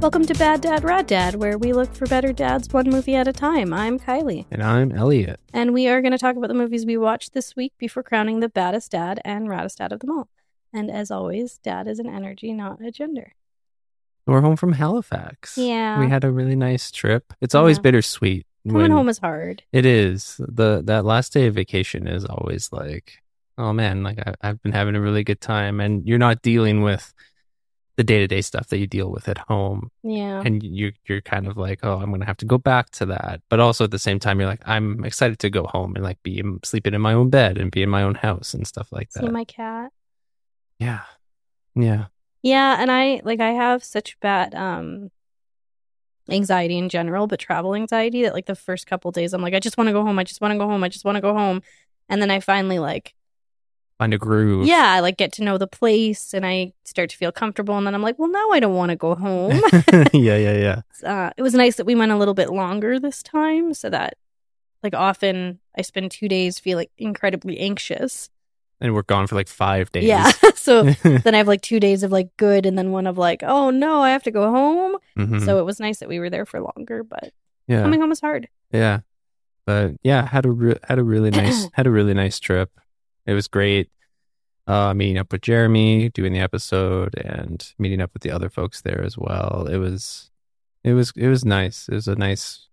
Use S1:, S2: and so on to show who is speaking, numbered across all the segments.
S1: Welcome to Bad Dad Rad Dad, where we look for better dads one movie at a time. I'm Kylie.
S2: And I'm Elliott.
S1: And we are going to talk about the movies we watched this week before crowning the baddest dad and raddest dad of them all. And as always, dad is an energy, not a gender.
S2: We're home from Halifax.
S1: Yeah.
S2: We had a really nice trip. It's always
S1: Yeah.
S2: bittersweet.
S1: Coming home is hard.
S2: It is. The that last day of vacation is always like, oh man, like I, I've been having a really good time, and you're not dealing with the day to day stuff that you deal with at home,
S1: Yeah.
S2: and you you're kind of like, oh, I'm gonna have to go back to that, but also at the same time, you're like, I'm excited to go home and like be sleeping in my own bed and be in my own house and stuff like that.
S1: See my cat.
S2: yeah, yeah,
S1: Yeah, and I like I have such bad um anxiety in general, but travel anxiety that like the first couple days I'm like, I just want to go home, I just want to go home, I just want to go home. And then I finally like
S2: find a groove.
S1: yeah, I like get to know the place and I start to feel comfortable and then I'm like, well now I don't want to go home.
S2: yeah, yeah, yeah.
S1: uh, it was nice that we went a little bit longer this time so that like often I spend 2 days feeling incredibly anxious.
S2: And we're gone for like five days.
S1: Yeah. so then I have like 2 days of like good and then one of like, oh no, I have to go home.
S2: Mhm.
S1: So it was nice that we were there for longer, but
S2: yeah,
S1: coming home is hard.
S2: yeah, but yeah, had a re- had a really nice had a really nice trip. It was great. Uh, meeting up with Jeremy, doing the episode, and meeting up with the other folks there as well. It was, it was, it was nice. It was a nice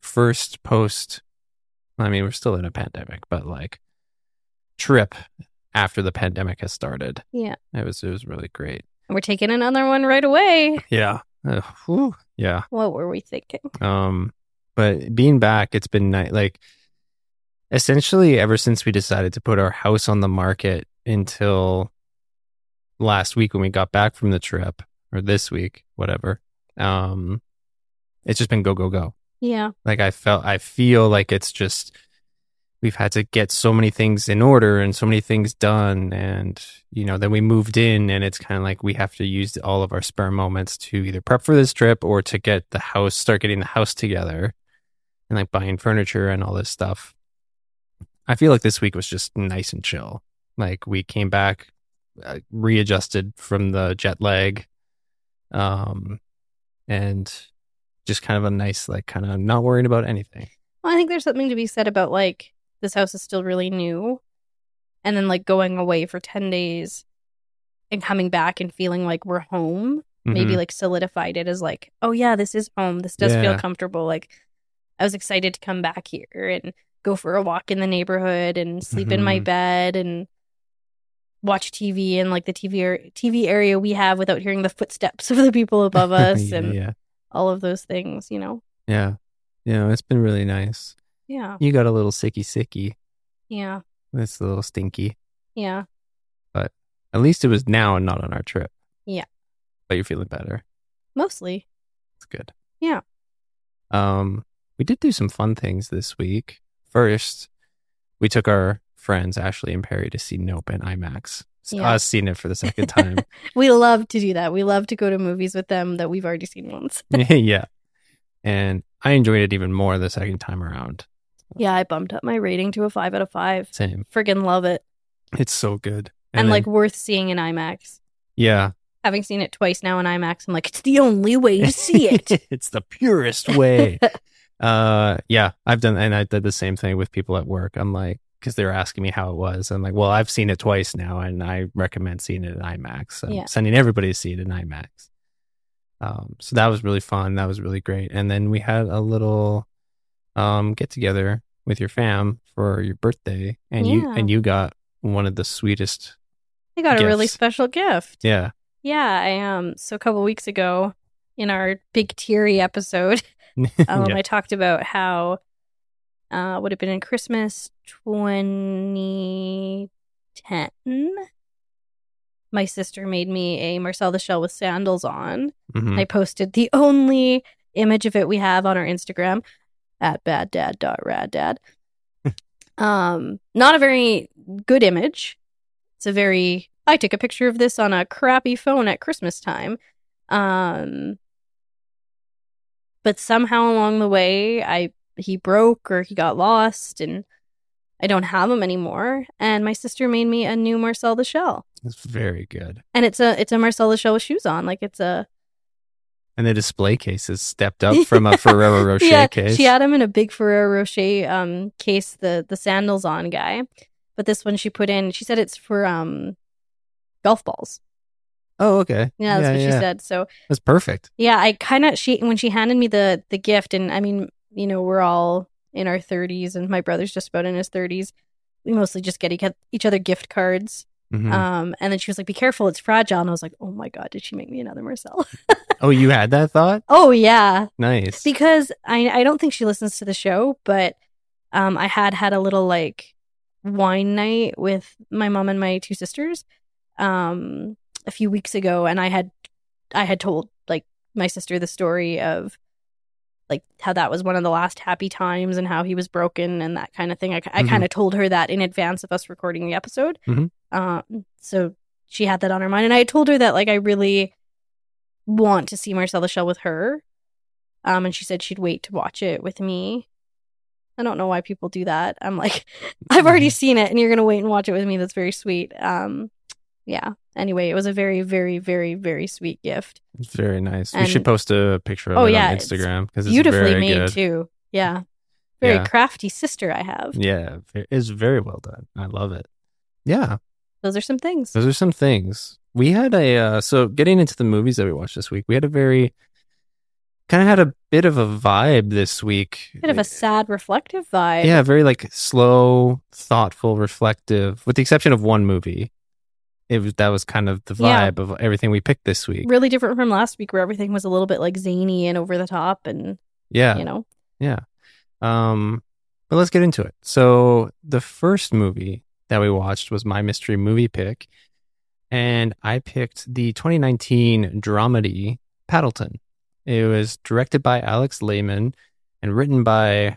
S2: first post. I mean, we're still in a pandemic, but like trip after the pandemic has started.
S1: Yeah.
S2: It was, it was really great.
S1: And we're taking another one right away.
S2: Yeah. Uh, yeah.
S1: What were we thinking?
S2: Um, but being back, it's been nice. Like, essentially, ever since we decided to put our house on the market until last week when we got back from the trip, or this week, whatever. Um, it's just been go go go.
S1: Yeah.
S2: Like I felt, I feel like it's just we've had to get so many things in order and so many things done, and you know, then we moved in, and it's kind of like we have to use all of our spare moments to either prep for this trip or to get the house, start getting the house together, and like buying furniture and all this stuff. I feel like this week was just nice and chill. Like we came back, uh, readjusted from the jet lag, um, and just kind of a nice, like, kind of not worrying about anything.
S1: Well, I think there's something to be said about like this house is still really new. And then like going away for 10 days and coming back and feeling like we're home, maybe
S2: Mhm.
S1: like solidified it as like, oh yeah, this is home. This does feel comfortable. Like I was excited to come back here and go for a walk in the neighborhood and sleep in my
S2: Mhm.
S1: bed and watch TV in like the TV ar- TV area we have without hearing the footsteps of the people above us
S2: yeah,
S1: and
S2: yeah,
S1: all of those things, you know.
S2: yeah, yeah. It's been really nice.
S1: Yeah.
S2: You got a little sicky, sicky.
S1: Yeah.
S2: It's a little stinky.
S1: Yeah.
S2: But at least it was now and not on our trip.
S1: Yeah.
S2: But you're feeling better.
S1: Mostly.
S2: It's good.
S1: Yeah.
S2: Um, we did do some fun things this week. First, we took our friends Ashley and Perry to see Nope in IMAX.
S1: Yeah.
S2: Us seeing it for the second time.
S1: We love to do that. We love to go to movies with them that we've already seen once.
S2: yeah, and I enjoyed it even more the second time around.
S1: Yeah, I bumped up my rating to a five out of five.
S2: Same.
S1: Friggin' love it.
S2: It's so good.
S1: And,
S2: then-
S1: like worth seeing in IMAX.
S2: yeah,
S1: Having seen it twice now in IMAX, I'm like, it's the only way to see it.
S2: it's the purest way. Uh, yeah, I've done, and I did the same thing with people at work. I'm like, because they were asking me how it was. I'm like, well, I've seen it twice now, and I recommend seeing it in IMAX. I'm
S1: Yeah.
S2: sending everybody to see it in IMAX. Um, so that was really fun. That was really great. And then we had a little um get together with your fam for your birthday, and you and you got one of the sweetest.
S1: I got a really special gift.
S2: Yeah.
S1: Yeah, I um so a couple weeks ago in our big teary episode, um,
S2: yeah.
S1: I talked about how uh would have been in Christmas 2010. My sister made me a Marcel the Shell with sandals on.
S2: Mhm.
S1: I posted the only image of it we have on our Instagram at baddad.raddad. um, not a very good image. It's a very I took a picture of this on a crappy phone at Christmas time. Um but somehow along the way I he broke or he got lost and I don't have him anymore. And my sister made me a new Marcel the Shell.
S2: It's very good.
S1: And it's a it's a Marcel the Shell with shoes on. Like it's a
S2: And the display case has stepped up from a Ferrero Rocher
S1: yeah,
S2: case.
S1: She had him in a big Ferrero Rocher um case, the the sandals on guy. But this one she put in, she said it's for um golf balls.
S2: Oh, okay.
S1: Yeah, that's what she said. So
S2: That's perfect.
S1: yeah, I kind of she when she handed me the the gift, and I mean, you know, we're all in our thirties, and my brother's just about in his thirties. We mostly just get each- other gift cards.
S2: Mhm.
S1: Um, and then she was like, "Be careful, it's fragile." And I was like, "Oh my god, did she make me another Marcel?"
S2: oh, you had that thought?
S1: oh yeah,
S2: Nice.
S1: because I I don't think she listens to the show, but um I had had a little like wine night with my mom and my two sisters um a few weeks ago and I had I had told like my sister the story of like how that was one of the last happy times and how he was broken and that kind of thing. I, I
S2: Mhm.
S1: kind of told her that in advance of us recording the episode.
S2: Mhm.
S1: Um, so she had that on her mind, and I told her that like I really want to see Marcel the Shell with her. Um, and she said she'd wait to watch it with me. I don't know why people do that. I'm like, I've already
S2: Mm-hmm.
S1: seen it, and you're gonna wait and watch it with me. That's very sweet. Um, yeah. Anyway, it was a very, very, very, very sweet gift.
S2: It's very nice. we should post a picture of
S1: Oh,
S2: it
S1: yeah,
S2: on Instagram because it's
S1: Beautifully
S2: very
S1: made
S2: good.
S1: too. Yeah. Very
S2: Yeah.
S1: crafty sister I have.
S2: Yeah, it's very well done. I love it. Yeah,
S1: Those are some things.
S2: those are some things. We had a uh, so getting into the movies that we watched this week. We had a very kind of had a bit of a vibe this week.
S1: Bit of a sad, reflective vibe.
S2: yeah, very like slow, thoughtful, reflective. With the exception of one movie, it was that was kind of the
S1: Yeah.
S2: vibe of everything we picked this week.
S1: Really different from last week where everything was a little bit like zany and over the top and
S2: Yeah,
S1: you know.
S2: Yeah. Um, but let's get into it. So the first movie that we watched was my mystery movie pick, and I picked the 2019 dramedy Paddleton. It was directed by Alex Lehman and written by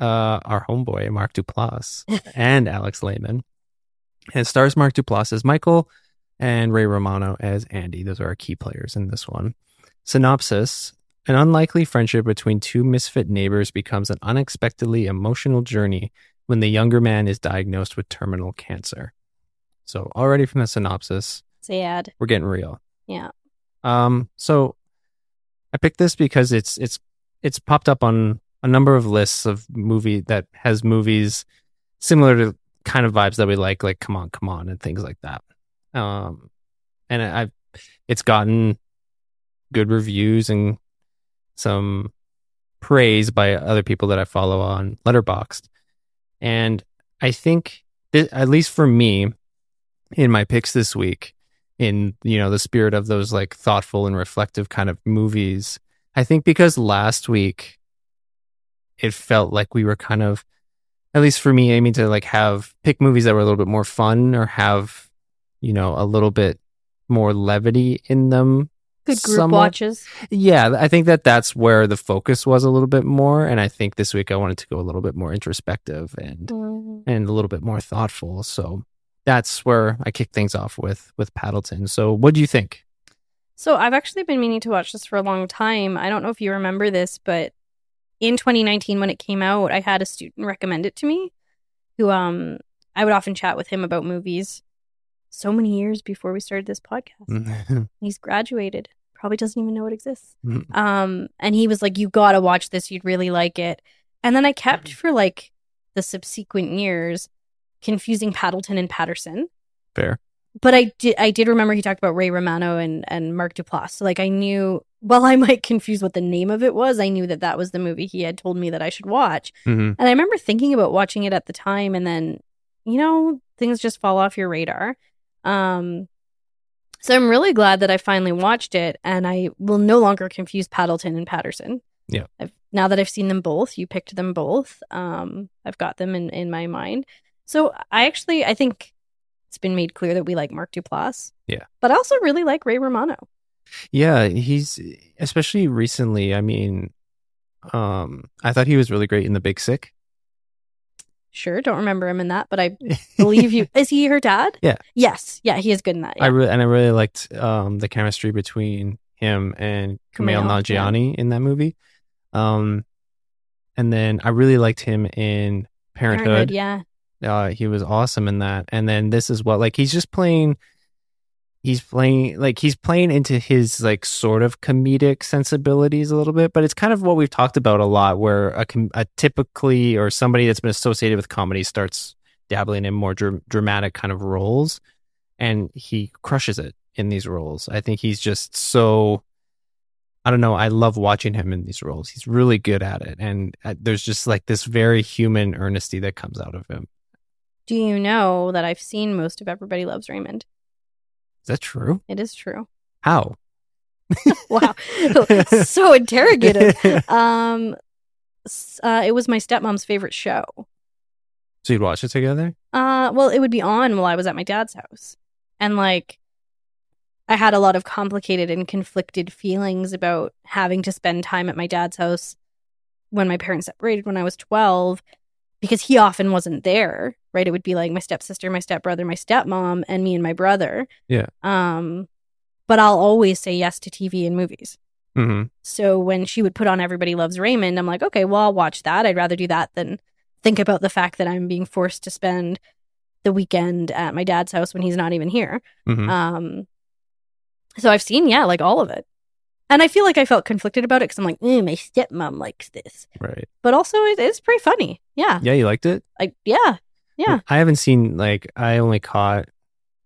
S2: uh, our homeboy Mark Duplass and Alex Lehman. And it stars Mark Duplass as Michael and Ray Romano as Andy. Those are our key players in this one. Synopsis An unlikely friendship between two misfit neighbors becomes an unexpectedly emotional journey when the younger man is diagnosed with terminal cancer. So, already from the synopsis,
S1: Sad.
S2: we're getting real.
S1: Yeah.
S2: Um, so I picked this because it's it's it's popped up on a number of lists of movie that has movies similar to kind of vibes that we like, like Come On, Come On, and things like that. Um, and I've it's gotten good reviews and some praise by other people that I follow on Letterboxd, and I think th- at least for me, in my picks this week, in you know the spirit of those like thoughtful and reflective kind of movies, I think because last week it felt like we were kind of at least for me aiming to like have pick movies that were a little bit more fun or have you know a little bit more levity in them
S1: Good group
S2: somewhat-
S1: watches.
S2: Yeah, I think that that's where the focus was a little bit more, and I think this week I wanted to go a little bit more introspective and
S1: Mm.
S2: and a little bit more thoughtful. So that's where I kicked things off with with Paddleton. So what do you think?
S1: So I've actually been meaning to watch this for a long time. I don't know if you remember this, but in 2019 when it came out, I had a student recommend it to me who um I would often chat with him about movies so many years before we started this podcast.
S2: Mhm.
S1: He's graduated. Probably doesn't even know it exists.
S2: Mhm.
S1: Um and he was like you got to watch this, you'd really like it. And then I kept for like the subsequent years confusing Paddleton and Paterson
S2: Fair.
S1: but I did I did remember he talked about Ray Romano and and Mark Duplass. So like I knew while I might confuse what the name of it was, I knew that that was the movie he had told me that I should watch.
S2: hmm
S1: And I remember thinking about watching it at the time and then you know, things just fall off your radar. Um so I'm really glad that I finally watched it and I will no longer confuse Paddleton and Paterson.
S2: Yeah.
S1: I've, now that I've seen them both, you picked them both. Um I've got them in in my mind. So I actually I think it's been made clear that we like Mark Duplass.
S2: Yeah.
S1: But I also really like Ray Romano.
S2: Yeah, he's especially recently. I mean, um, I thought he was really great in The Big Sick.
S1: Sure, don't remember him in that, but I believe you. Is he her dad?
S2: Yeah.
S1: Yes. Yeah, he is good in that.
S2: I really and I really liked um the chemistry between him and Kumail
S1: Kumail, yeah.
S2: In that movie. Um, and then I really liked him in Parenthood.
S1: yeah.
S2: Uh, he was awesome in that. And then this is what like he's just playing. He's playing like he's playing into his like sort of comedic sensibilities a little bit, but it's kind of what we've talked about a lot, where a, a typically or somebody that's been associated with comedy starts dabbling in more dr- dramatic kind of roles, and he crushes it in these roles. I think he's just so. I don't know. I love watching him in these roles. He's really good at it, and uh, there's just like this very human earnesty that comes out of him.
S1: Do you know that I've seen most of Everybody Loves Raymond?
S2: Is that true?
S1: It is true.
S2: How?
S1: Wow. so interrogative. Um, uh, it was my stepmom's favorite show.
S2: So you'd watch it together?
S1: Uh, well, it would be on while I was at my dad's house. And like, I had a lot of complicated and conflicted feelings about having to spend time at my dad's house when my parents separated when I was 12 because he often wasn't there, right? It would be like my stepsister, my stepbrother, my stepmom, and me and my brother.
S2: Yeah.
S1: Um, but I'll always say yes to TV and movies.
S2: Mm-hmm.
S1: So when she would put on Everybody Loves Raymond, I'm like, okay, well, I'll watch that. I'd rather do that than think about the fact that I'm being forced to spend the weekend at my dad's house when he's not even here.
S2: Mm-hmm.
S1: Um, so I've seen, yeah, like all of it. And I feel like I felt conflicted about it because I'm like, mm, my stepmom likes this.
S2: right.
S1: But also, it is pretty funny. Yeah.
S2: Yeah, you liked it?
S1: Like, yeah. Yeah.
S2: I haven't seen like I only caught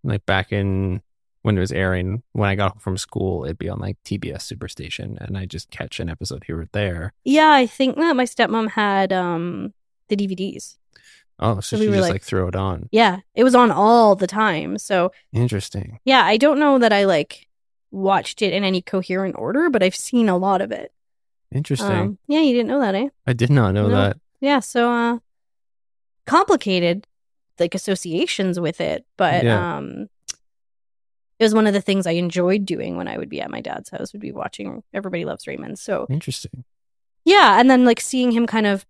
S2: like back in when it was airing when I got home from school. It'd be on like TBS Superstation, and I just catch an episode here or there.
S1: Yeah. I think that my stepmom had um the DVDs.
S2: Oh, so,
S1: So
S2: she
S1: we
S2: just
S1: like-
S2: like, throw it on.
S1: Yeah. It was on all the time. So,
S2: Interesting.
S1: yeah, I don't know that I like watched it in any coherent order, but I've seen a lot of it.
S2: Interesting.
S1: Um, yeah, you didn't know that, eh?
S2: I did not know
S1: no.
S2: that.
S1: Yeah, so uh complicated like associations with it, but
S2: Yeah.
S1: um it was one of the things I enjoyed doing when I would be at my dad's house, would be watching Everybody Loves Raymond. So
S2: Interesting.
S1: yeah, and then like seeing him kind of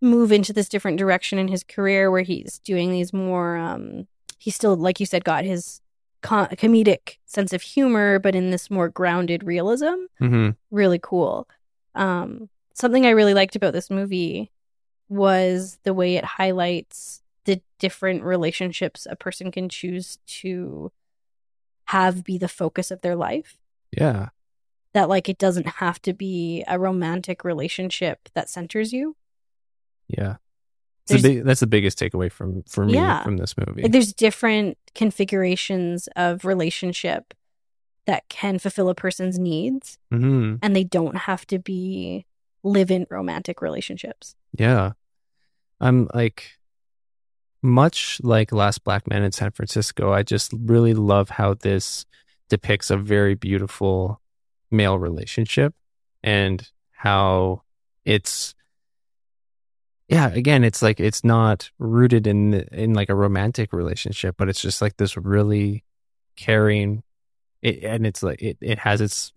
S1: move into this different direction in his career where he's doing these more um he still like you said got his co- comedic sense of humor but in this more grounded realism
S2: Mm-hmm.
S1: really cool um something i really liked about this movie was the way it highlights the different relationships a person can choose to have be the focus of their life
S2: Yeah.
S1: that like it doesn't have to be a romantic relationship that centers you
S2: Yeah. The big, that's the biggest takeaway from for me
S1: Yeah.
S2: from this movie.
S1: Like there's different configurations of relationship that can fulfill a person's needs
S2: hmm
S1: and they don't have to be live in romantic relationships.
S2: Yeah. I'm like much like Last Black Man in San Francisco, I just really love how this depicts a very beautiful male relationship and how it's yeah, again, it's like it's not rooted in in like a romantic relationship, but it's just like this really caring it, and it's like it, it has its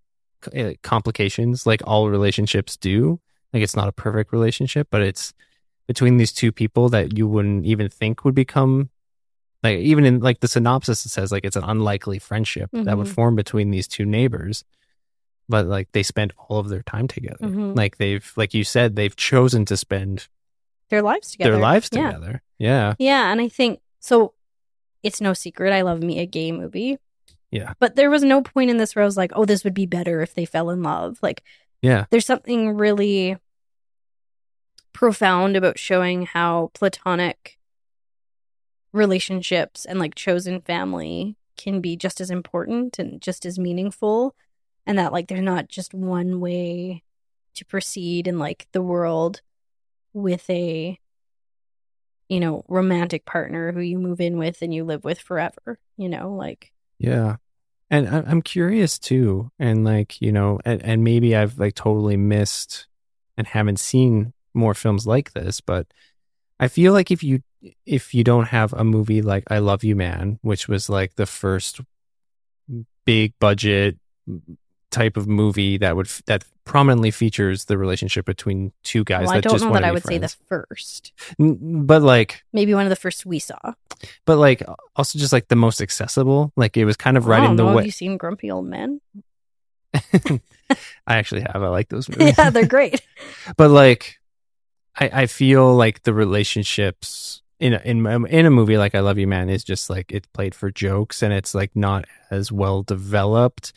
S2: uh, complications like all relationships do. Like it's not a perfect relationship, but it's between these two people that you wouldn't even think would become like even in like the synopsis it says like it's an unlikely friendship that would
S1: Mhm.
S2: form between these two neighbors. But like they spent all of their time together.
S1: Mhm.
S2: Like they've like you said, they've chosen to spend
S1: Their lives together.
S2: their lives
S1: Yeah.
S2: together. Yeah.
S1: Yeah, and I think so. It's no secret I love me a gay movie.
S2: Yeah.
S1: But there was no point in this where I was like, oh, this would be better if they fell in love. Like,
S2: Yeah.
S1: there's something really profound about showing how platonic relationships and like chosen family can be just as important and just as meaningful. And that, like, there's not just one way to proceed in like the world with a you know, romantic partner who you move in with and you live with forever, you know, like
S2: Yeah. And I'm curious too. And like, you know, and, and maybe I've like totally missed and haven't seen more films like this, but I feel like if you, if you don't have a movie like I Love You Man, which was like the first big budget type of movie that would, that prominently features the relationship between two guys
S1: well, I don't know that I would say the first.
S2: N- But like,
S1: Maybe one of the first we saw.
S2: but like also just like the most accessible. Like it was kind of right
S1: oh,
S2: in the
S1: know.
S2: way.
S1: Have you seen Grumpy Old Men?
S2: I actually have. I like those movies.
S1: yeah, they're great.
S2: but like, I I feel like the relationships in a, in in a movie like I Love You Man is just like it's played for jokes and it's like not as well developed,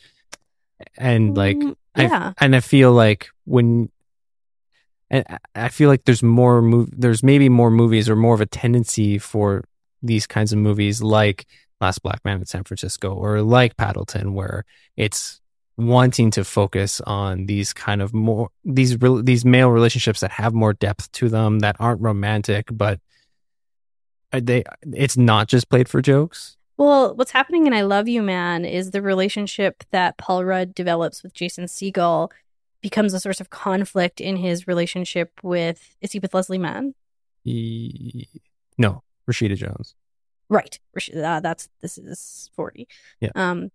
S2: and like
S1: Mm,
S2: I
S1: yeah.
S2: and I feel like when. And I- I feel like there's more mov- there's maybe more movies or more of a tendency for these kinds of movies like Last Black Man in San Francisco or like Paddleton where it's wanting to focus on these kind of more these rel these male relationships that have more depth to them that aren't romantic but are they it's not just played for jokes
S1: Well, what's happening in I Love You Man is the relationship that Paul Rudd develops with Jason Segel becomes a source of conflict in his relationship with is he with Leslie Mann?
S2: E- no Rashida Jones
S1: Right. Uh, that's this is 40.
S2: Yeah.
S1: Um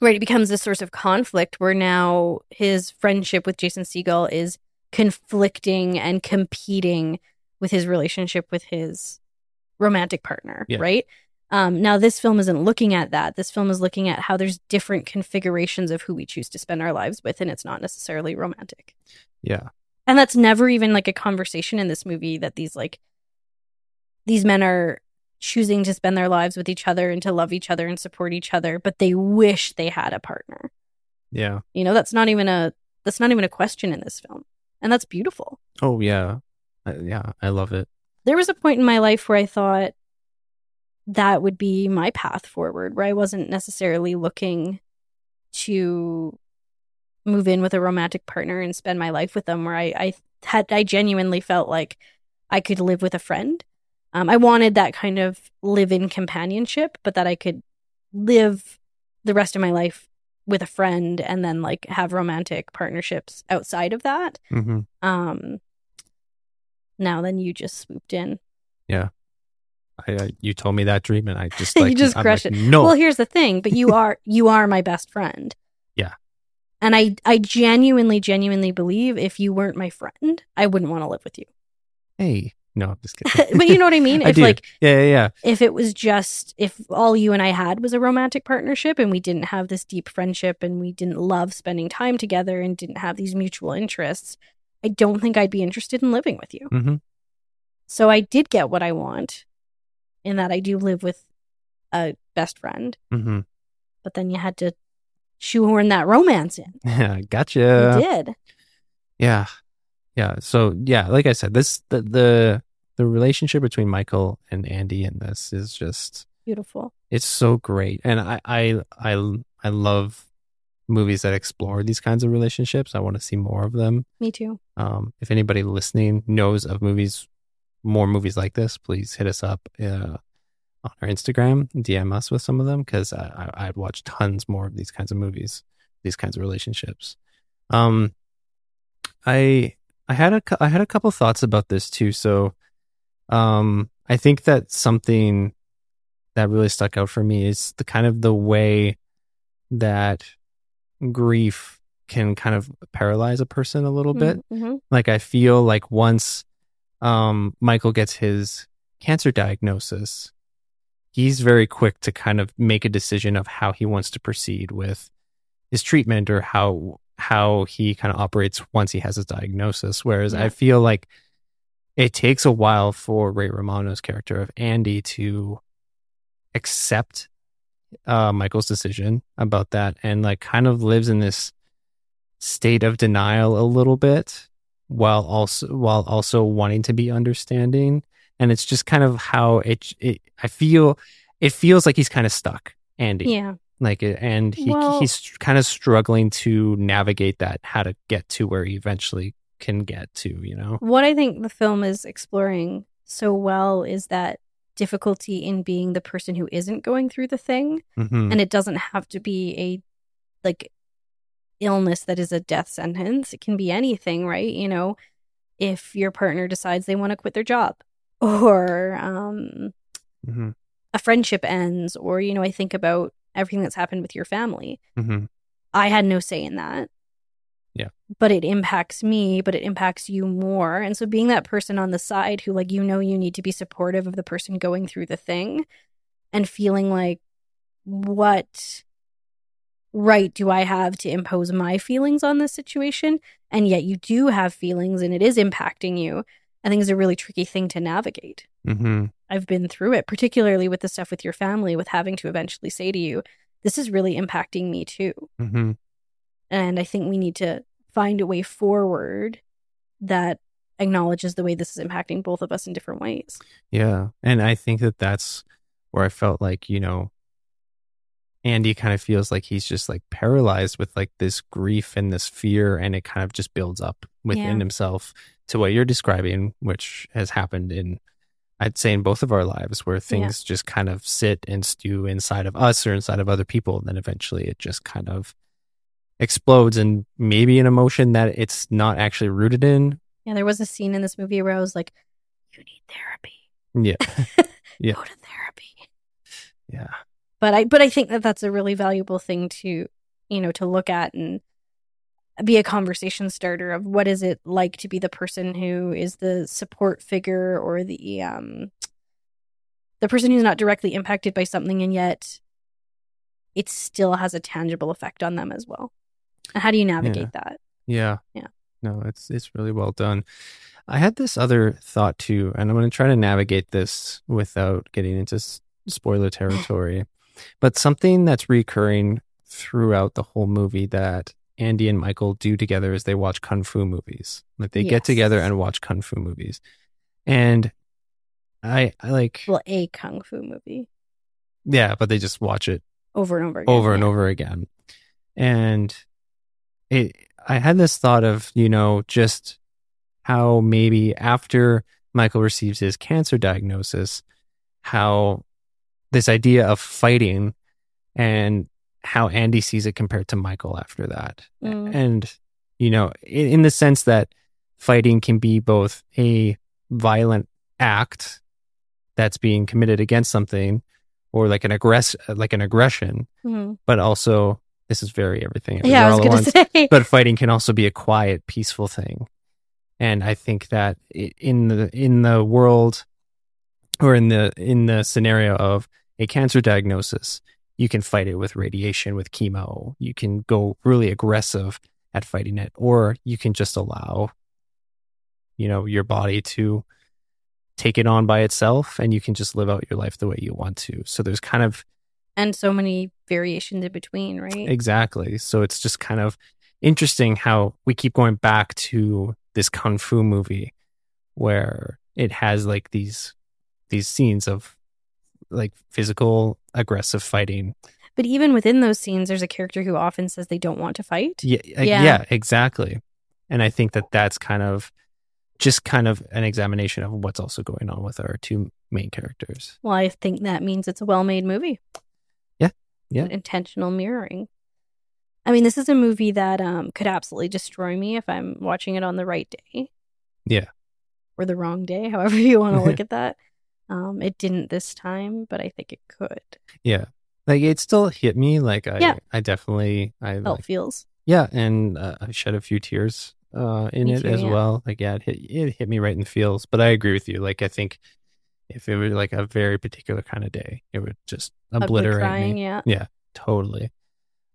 S1: right, it becomes a source of conflict where now his friendship with Jason Segel is conflicting and competing with his relationship with his romantic partner,
S2: Yeah.
S1: right? Um, now, this film isn't looking at that. This film is looking at how there's different configurations of who we choose to spend our lives with, and it's not necessarily romantic.
S2: yeah
S1: And that's never even like a conversation in this movie that these like these men are choosing to spend their lives with each other and to love each other and support each other, but they wish they had a partner.
S2: yeah
S1: You know, that's not even a that's not even a question in this film. And that's beautiful.
S2: oh yeah I, yeah I love it
S1: There was a point in my life where I thought that would be my path forward, where I wasn't necessarily looking to move in with a romantic partner and spend my life with them, where I, I had I genuinely felt like I could live with a friend. Um, I wanted that kind of live in companionship, but that I could live the rest of my life with a friend and then like have romantic partnerships outside of that.
S2: hmm
S1: Um, now then you just swooped in.
S2: I, I you told me that dream and I just
S1: You just
S2: I'm
S1: crushed
S2: like,
S1: it.
S2: no
S1: Well, here's the thing, but you are you are my best friend.
S2: Yeah.
S1: And I I genuinely genuinely believe if you weren't my friend, I wouldn't want to live with you.
S2: hey no I'm just kidding
S1: but you know what I mean?
S2: I
S1: if
S2: do
S1: like
S2: yeah yeah yeah
S1: if it was just if all you and I had was a romantic partnership and we didn't have this deep friendship and we didn't love spending time together and didn't have these mutual interests, I don't think I'd be interested in living with you.
S2: hmm
S1: So I did get what I want in that I do live with a best friend,
S2: hmm
S1: but then you had to shoehorn that romance in.
S2: yeah gotcha
S1: you did.
S2: Yeah. Yeah. So yeah, like I said, this the the the relationship between Michael and Andy in this is just
S1: Beautiful.
S2: it's so great. And I I I I love movies that explore these kinds of relationships. I want to see more of them.
S1: Me too.
S2: Um if anybody listening knows of movies more movies like this, please hit us up uh, on our Instagram, DM us with some of them because I, I I'd watch tons more of these kinds of movies, these kinds of relationships. Um, I I had a I had a couple thoughts about this too. So, um, I think that something that really stuck out for me is the kind of the way that grief can kind of paralyze a person a little bit.
S1: Mhm.
S2: Like I feel like once um Michael gets his cancer diagnosis, he's very quick to kind of make a decision of how he wants to proceed with his treatment or how how he kind of operates once he has his diagnosis. Whereas
S1: Yeah.
S2: I feel like it takes a while for Ray Romano's character of Andy to accept uh, Michael's decision about that and like kind of lives in this state of denial a little bit while also while also wanting to be understanding and it's just kind of how it, it I feel it feels like he's kind of stuck Andy
S1: Yeah.
S2: Like it- and he
S1: Well-
S2: he's kind of struggling to navigate that how to get to where he eventually can get to you know
S1: What I think the film is exploring so well is that difficulty in being the person who isn't going through the thing.
S2: Mhm.
S1: And it doesn't have to be a like illness that is a death sentence. It can be anything, right? You know, if your partner decides they want to quit their job or um
S2: Mhm.
S1: a friendship ends or you know, I think about everything that's happened with your family.
S2: Mhm.
S1: I had no say in that.
S2: Yeah.
S1: But it impacts me, but it impacts you more. And so being that person on the side who like you know you need to be supportive of the person going through the thing and feeling like what right do I have to impose my feelings on this situation? And yet you do have feelings and it is impacting you. I think is a really tricky thing to navigate.
S2: Mhm.
S1: I've been through it, particularly with the stuff with your family, with having to eventually say to you, this is really impacting me too.
S2: Mhm.
S1: And I think we need to find a way forward that acknowledges the way this is impacting both of us in different ways.
S2: Yeah. And I think that that's where I felt like, you know, Andy kind of feels like he's just like paralyzed with like this grief and this fear, and it kind of just builds up within
S1: Yeah.
S2: himself to what you're describing, which has happened in, I'd say, in both of our lives, where things just kind of sit and stew inside of us or inside of other people. And then eventually it just kind of explodes and maybe an emotion that it's not actually rooted in.
S1: Yeah, there was a scene in this movie where I was like, you need therapy.
S2: Yeah. Yeah.
S1: Go to therapy.
S2: Yeah.
S1: But I but I think that that's a really valuable thing to, you know, to look at and be a conversation starter of what is it like to be the person who is the support figure or the um the person who's not directly impacted by something and yet it still has a tangible effect on them as well. And how do you navigate that?
S2: Yeah.
S1: Yeah.
S2: No, it's it's really well done. I had this other thought too, and I'm going to try to navigate this without getting into s- spoiler territory. but something that's recurring throughout the whole movie that Andy and Michael do together is they watch kung fu movies. Like they get together and watch kung fu movies. And I I like
S1: Well, a kung fu movie
S2: yeah, but they just watch it
S1: over and over again.
S2: over and
S1: yeah.
S2: over again. And it I had this thought of, you know, just how maybe after Michael receives his cancer diagnosis, how this idea of fighting and how Andy sees it compared to Michael after that.
S1: Mm.
S2: And, you know, in, in the sense that fighting can be both a violent act that's being committed against something or like an aggress like an aggression
S1: Mhm.
S2: but also this is very everything
S1: Yeah, I was going to say.
S2: but fighting can also be a quiet peaceful thing and i think that in the in the world or in the in the scenario of a cancer diagnosis you can fight it with radiation with chemo you can go really aggressive at fighting it or you can just allow you know your body to take it on by itself and you can just live out your life the way you want to so there's kind of
S1: and so many variations in between, right?
S2: Exactly. So it's just kind of interesting how we keep going back to this kung fu movie where it has like these these scenes of like physical aggressive fighting.
S1: But even within those scenes, there's a character who often says they don't want to fight.
S2: Yeah, uh,
S1: Yeah.
S2: yeah, exactly. And I think that that's kind of just kind of an examination of what's also going on with our two main characters.
S1: Well, I think that means it's a well-made movie.
S2: Yeah. Yeah.
S1: Intentional mirroring. I mean, this is a movie that um, could absolutely destroy me if I'm watching it on the right day.
S2: Yeah.
S1: Or the wrong day, however you want to look at that. Um, it didn't this time, but I think it could.
S2: Yeah. Like it still hit me like I
S1: Yeah.
S2: I definitely I
S1: Felt
S2: like,
S1: feels.
S2: yeah, and uh, I shed a few tears uh, in
S1: Me
S2: it
S1: too,
S2: as
S1: yeah.
S2: well. Like, yeah, it hit, it hit me right in the feels. But I agree with you. Like, I think if it was like a very particular kind of day, it would just obliterate
S1: crying,
S2: me.
S1: yeah.
S2: Yeah, totally.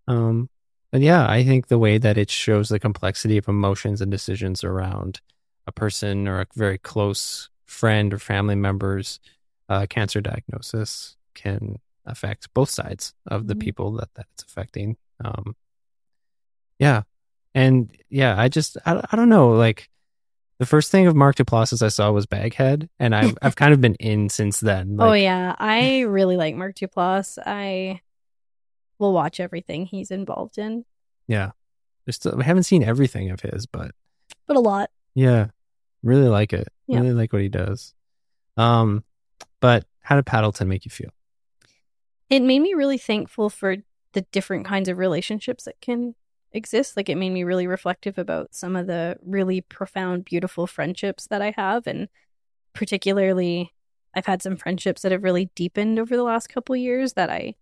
S2: Um, but yeah, I think the way that it shows the complexity of emotions and decisions around a person or a very close friend or family member's uh, cancer diagnosis can affect both sides of the
S1: Mhm.
S2: people that that's affecting. Um, yeah, and yeah, I just I, I don't know like. The first thing of Mark Duplass I saw was Baghead, and I've I've kind of been in since then.
S1: oh yeah, I really like Mark Duplass. I will watch everything he's involved in,
S2: yeah. Just I haven't seen everything of his, but
S1: but a lot.
S2: Yeah, really like it.
S1: Yeah.
S2: Really like what he does. Um, but how did Paddleton make you feel?
S1: It made me really thankful for the different kinds of relationships that can exist. Like it made me really reflective about some of the really profound, beautiful friendships that I have, and particularly, I've had some friendships that have really deepened over the last couple years that I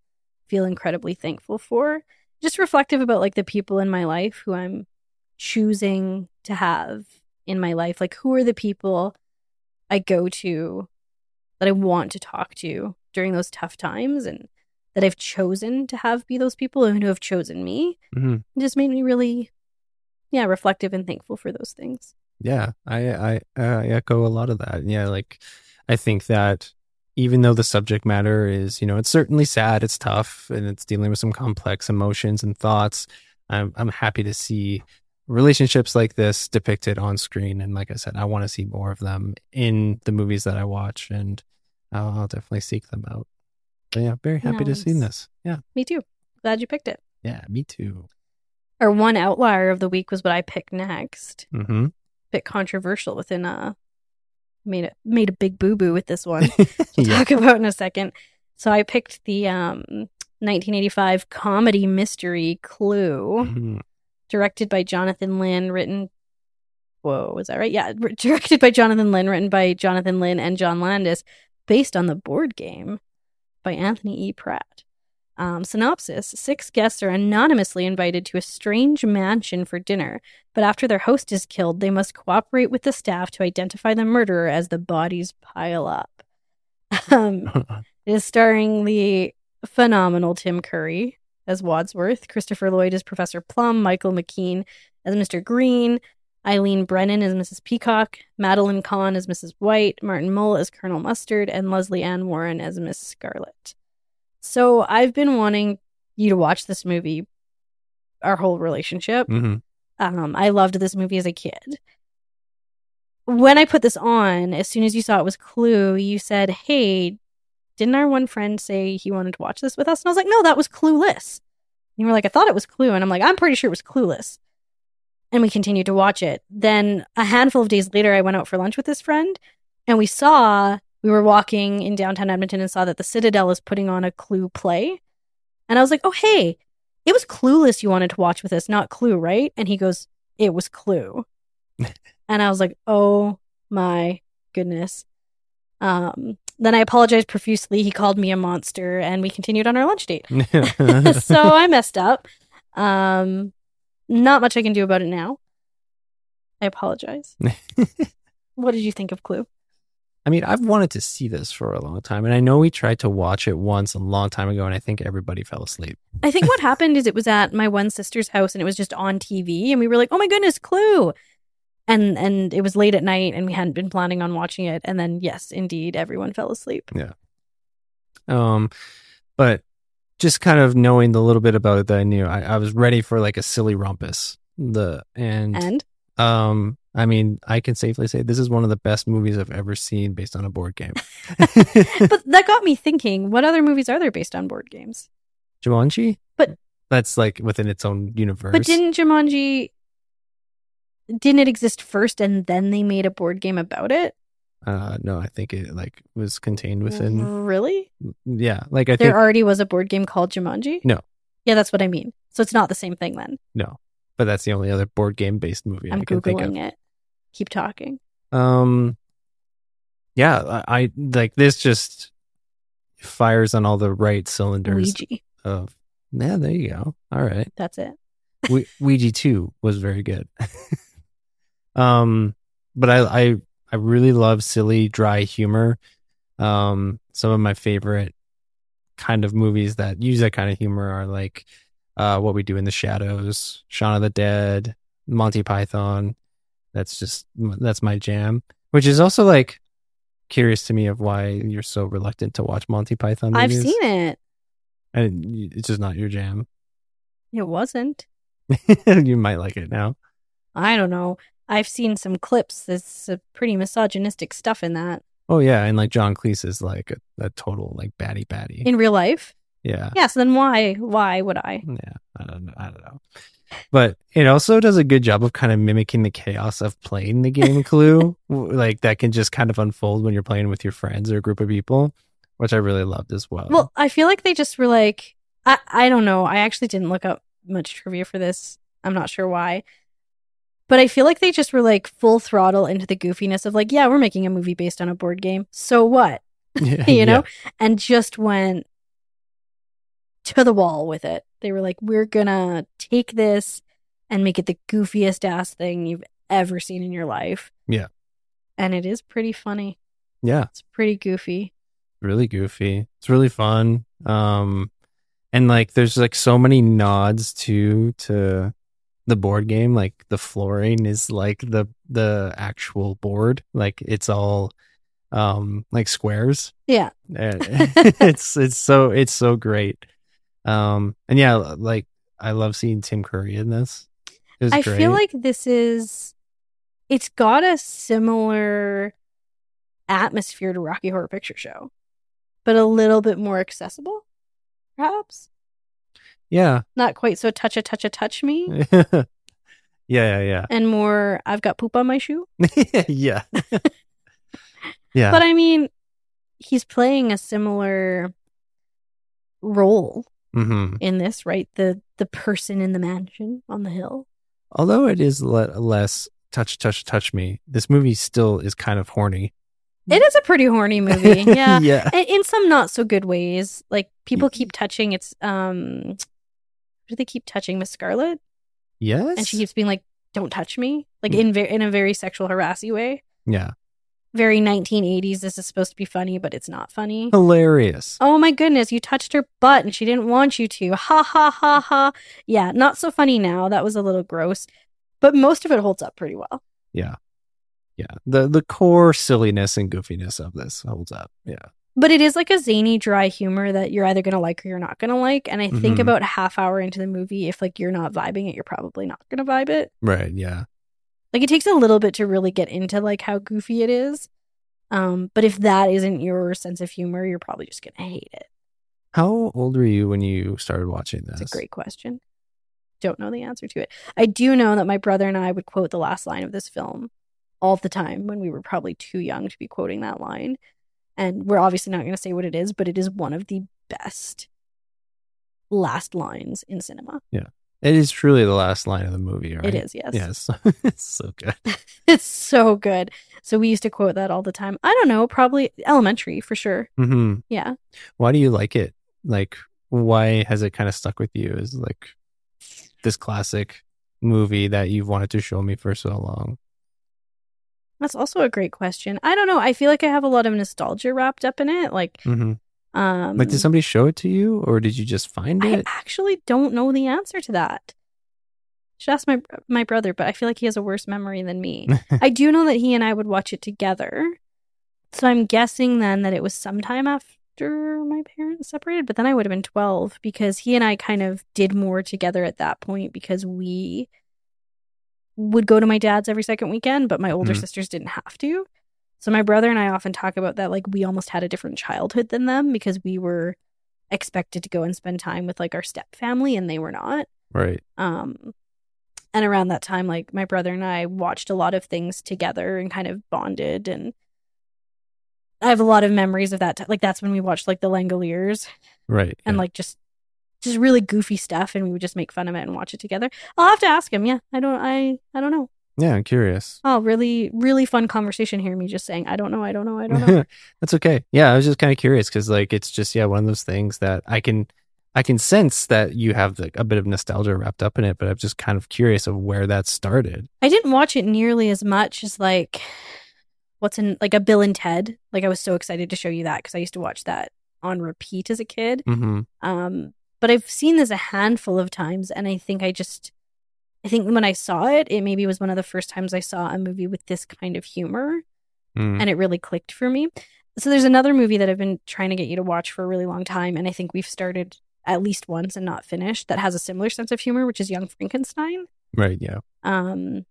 S1: feel incredibly thankful for. Just reflective about like the people in my life who I'm choosing to have in my life. Like who are the people I go to that I want to talk to during those tough times and that I've chosen to have be those people and who have chosen me.
S2: hmm
S1: It just made me really, yeah, reflective and thankful for those things.
S2: Yeah, I I uh, echo a lot of that. Yeah, like I think that even though the subject matter is, you know, it's certainly sad, it's tough, and it's dealing with some complex emotions and thoughts. I'm I'm happy to see relationships like this depicted on screen, and like I said, I want to see more of them in the movies that I watch, and I'll, I'll definitely seek them out. But yeah, very happy to see this. Yeah,
S1: Me too. Glad you picked it.
S2: yeah, me too.
S1: Our one outlier of the week was what I picked next.
S2: Mm-hmm.
S1: Bit controversial within uh made a made a big boo boo with this one. We'll
S2: yeah.
S1: talk about in a second. So I picked the um 1985 comedy mystery Clue.
S2: Mhm.
S1: Directed by Jonathan Lynn, written. Whoa, was that right? Yeah, directed by Jonathan Lynn, written by Jonathan Lynn and John Landis, based on the board game by Anthony E. Pratt. Um, synopsis Six guests are anonymously invited to a strange mansion for dinner, but after their host is killed, they must cooperate with the staff to identify the murderer as the bodies pile up. Um, it is starring the phenomenal Tim Curry as Wadsworth, Christopher Lloyd as Professor Plum, Michael McKean as Mr. Green, Eileen Brennan as Mrs. Peacock, Madeline Kahn as Mrs. White, Martin Mull as Colonel Mustard, and Lesley Ann Warren as Miss Scarlet. So I've been wanting you to watch this movie, our whole relationship.
S2: Mhm.
S1: Um, I loved this movie as a kid. When I put this on, as soon as you saw it was Clue, you said, Hey, didn't our one friend say he wanted to watch this with us? And I was like, No, that was Clueless. And you were like, I thought it was Clue. And I'm like, I'm pretty sure it was Clueless. And we continued to watch it. Then a handful of days later, I went out for lunch with this friend and we saw, we were walking in downtown Edmonton and saw that the Citadel is putting on a Clue play. And I was like, Oh, hey, it was Clueless you wanted to watch with us, not Clue, right? And he goes, It was Clue. and I was like, Oh my goodness. Um, then I apologized profusely. He called me a monster and we continued on our lunch date. so I messed up. Um, not much I can do about it now. I apologize. what did you think of Clue?
S2: I mean, I've wanted to see this for a long time, and I know we tried to watch it once a long time ago, and I think everybody fell asleep.
S1: I think what happened is it was at my one sister's house and it was just on TV and we were like, "Oh my goodness, Clue." And and it was late at night and we hadn't been planning on watching it and then yes, indeed, everyone fell asleep.
S2: Yeah um, but just kind of knowing the little bit about it that I knew, I, I was ready for like a silly rumpus. The and,
S1: And
S2: um, I mean, I can safely say this is one of the best movies I've ever seen based on a board game.
S1: but that got me thinking, what other movies are there based on board games?
S2: Jumanji,
S1: But-
S2: that's like within its own universe.
S1: But didn't Jumanji didn't it exist first and then they made a board game about it?
S2: uh, no, I think it like was contained within.
S1: Really?
S2: Yeah, like I
S1: There
S2: think
S1: already was a board game called Jumanji?
S2: No.
S1: Yeah, that's what I mean. So it's not the same thing then.
S2: no, but that's the only other board game based movie
S1: I'm
S2: I can think of.
S1: googling it. Keep talking.
S2: Um, yeah, I, I like this. Just fires on all the right cylinders
S1: Ouija.
S2: of. Yeah, there you go. All right.
S1: That's it.
S2: we, Ouija 2 was very good. um, but I, I, I really love silly, dry humor. Um, some of my favorite kind of movies that use that kind of humor are like, uh, What We Do in the Shadows, Shaun of the Dead, Monty Python. That's just, that's my jam, which is also like curious to me of why you're so reluctant to watch Monty Python
S1: I've seen it.
S2: And it's just not your jam.
S1: It wasn't.
S2: you might like it now.
S1: I don't know. I've seen some clips. There's pretty misogynistic stuff in that.
S2: Oh yeah, and like John Cleese is like a, a total like batty batty.
S1: In real life?
S2: yeah,
S1: Yes, then why? Why would I?
S2: yeah. I don't know. I don't know. But it also does a good job of kind of mimicking the chaos of playing the game Clue, like that can just kind of unfold when you're playing with your friends or a group of people, which I really loved as well.
S1: Well, I feel like they just were like, I, I don't know. I actually didn't look up much trivia for this. I'm not sure why. But I feel like they just were like full throttle into the goofiness of like, yeah, we're making a movie based on a board game. So what? you know? And just went to the wall with it. They were like, we're gonna take this and make it the goofiest ass thing you've ever seen in your life.
S2: Yeah.
S1: And it is pretty funny.
S2: yeah,
S1: It's pretty goofy.
S2: really goofy. It's really fun. Um, and like there's like so many nods to to the board game. Like the flooring is like the the actual board. Like it's all um like squares.
S1: Yeah.
S2: It's it's so it's so great. Um, and yeah, like I love seeing Tim Curry in this.
S1: I
S2: great.
S1: feel like this is it's got a similar atmosphere to Rocky Horror Picture Show, but a little bit more accessible, perhaps.
S2: Yeah,
S1: Not quite so touch a touch a touch me,
S2: yeah, yeah, yeah.
S1: and more I've got poop on my shoe.
S2: yeah, yeah.
S1: But I mean, he's playing a similar role
S2: hmm
S1: in this, right? The the person in the mansion on the hill.
S2: Although it is le- less touch, touch, touch me, this movie still is kind of horny.
S1: It is a pretty horny movie. Yeah.
S2: yeah,
S1: in, in some not so good ways. Like people keep touching it's um do they keep touching Miss Scarlet?
S2: yes,
S1: And she keeps being like, Don't touch me. Like
S2: Mm.
S1: in ve- in a very sexual harassy way.
S2: yeah,
S1: Very nineteen eighties, this is supposed to be funny, but it's not funny.
S2: hilarious.
S1: Oh my goodness, you touched her butt and she didn't want you to. Ha ha ha ha. Yeah, not so funny now. That was a little gross. But most of it holds up pretty well.
S2: Yeah, yeah. The the core silliness and goofiness of this holds up. Yeah,
S1: But it is like a zany, dry humor that you're either gonna like or you're not gonna like. And I think
S2: Mhm.
S1: about half hour into the movie, if like you're not vibing it, you're probably not gonna vibe it.
S2: right. Yeah,
S1: Like it takes a little bit to really get into like how goofy it is. Um, but if that isn't your sense of humor, you're probably just gonna hate it.
S2: How old were you when you started watching this?
S1: It's a great question. Don't know the answer to it. I do know that my brother and I would quote the last line of this film all the time when we were probably too young to be quoting that line. And we're obviously not going to say what it is, but it is one of the best last lines in cinema. Yeah.
S2: It is truly the last line of the movie, right?
S1: It is, yes.
S2: Yes, it's so good.
S1: It's so good. So we used to quote that all the time. I don't know, probably elementary for sure.
S2: hmm
S1: Yeah.
S2: Why do you like it? Like, why has it kind of stuck with you? Is like this classic movie that you've wanted to show me for so long?
S1: That's also a great question. I don't know. I feel like I have a lot of nostalgia wrapped up in it. Like,
S2: hmm
S1: um,
S2: Like, did somebody show it to you, or did you just find
S1: I
S2: it?
S1: I actually don't know the answer to that. Should ask my my brother, but I feel like he has a worse memory than me. I do know that he and I would watch it together, so I'm guessing then that it was sometime after my parents separated. But then I would have been twelve because he and I kind of did more together at that point because we would go to my dad's every second weekend, but my older
S2: Mhm.
S1: sisters didn't have to. So my brother and I often talk about that, like we almost had a different childhood than them because we were expected to go and spend time with like our step family and they were not.
S2: right.
S1: Um, and around that time, like my brother and I watched a lot of things together and kind of bonded. And I have a lot of memories of that. T- like that's when we watched like the Langoliers
S2: Right.
S1: and
S2: yeah.
S1: like just just really goofy stuff, and we would just make fun of it and watch it together. I'll have to ask him. Yeah, I don't. I I don't know.
S2: yeah, I'm curious.
S1: Oh, really, really fun conversation here. Me just saying, I don't know. I don't know. I don't know.
S2: That's okay. Yeah, I was just kind of curious because, like, it's just yeah, one of those things that I can, I can sense that you have like a bit of nostalgia wrapped up in it, but I'm just kind of curious of where that started.
S1: I didn't watch it nearly as much as like what's in like a Bill and Ted. Like I was so excited to show you that because I used to watch that on repeat as a kid.
S2: hmm
S1: Um, but I've seen this a handful of times, and I think I just, I think when I saw it, it maybe was one of the first times I saw a movie with this kind of humor,
S2: Mm.
S1: and it really clicked for me. So there's another movie that I've been trying to get you to watch for a really long time, and I think we've started at least once and not finished that has a similar sense of humor, which is Young Frankenstein.
S2: Right. Yeah.
S1: Um,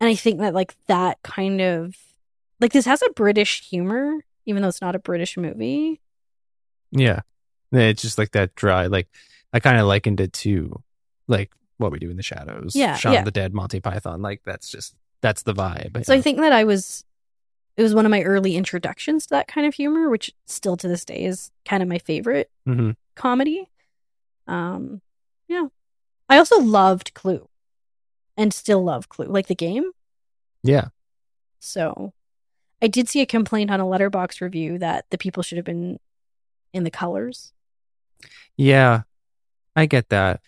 S1: and I think that like that kind of like this has a British humor, even though it's not a British movie.
S2: Yeah. It's just like that dry, like I kind of likened it to like what we do in the shadows.
S1: Yeah,
S2: Shaun
S1: yeah.
S2: of the Dead, Monty Python. Like that's just, that's the vibe.
S1: So I think that I was it was one of my early introductions to that kind of humor, which still to this day is kind of my favorite
S2: hmm
S1: comedy. Um yeah. I also loved Clue and still love Clue, like the game.
S2: Yeah.
S1: So I did see a complaint on a Letterboxd review that the people should have been in the colors.
S2: Yeah. I get that.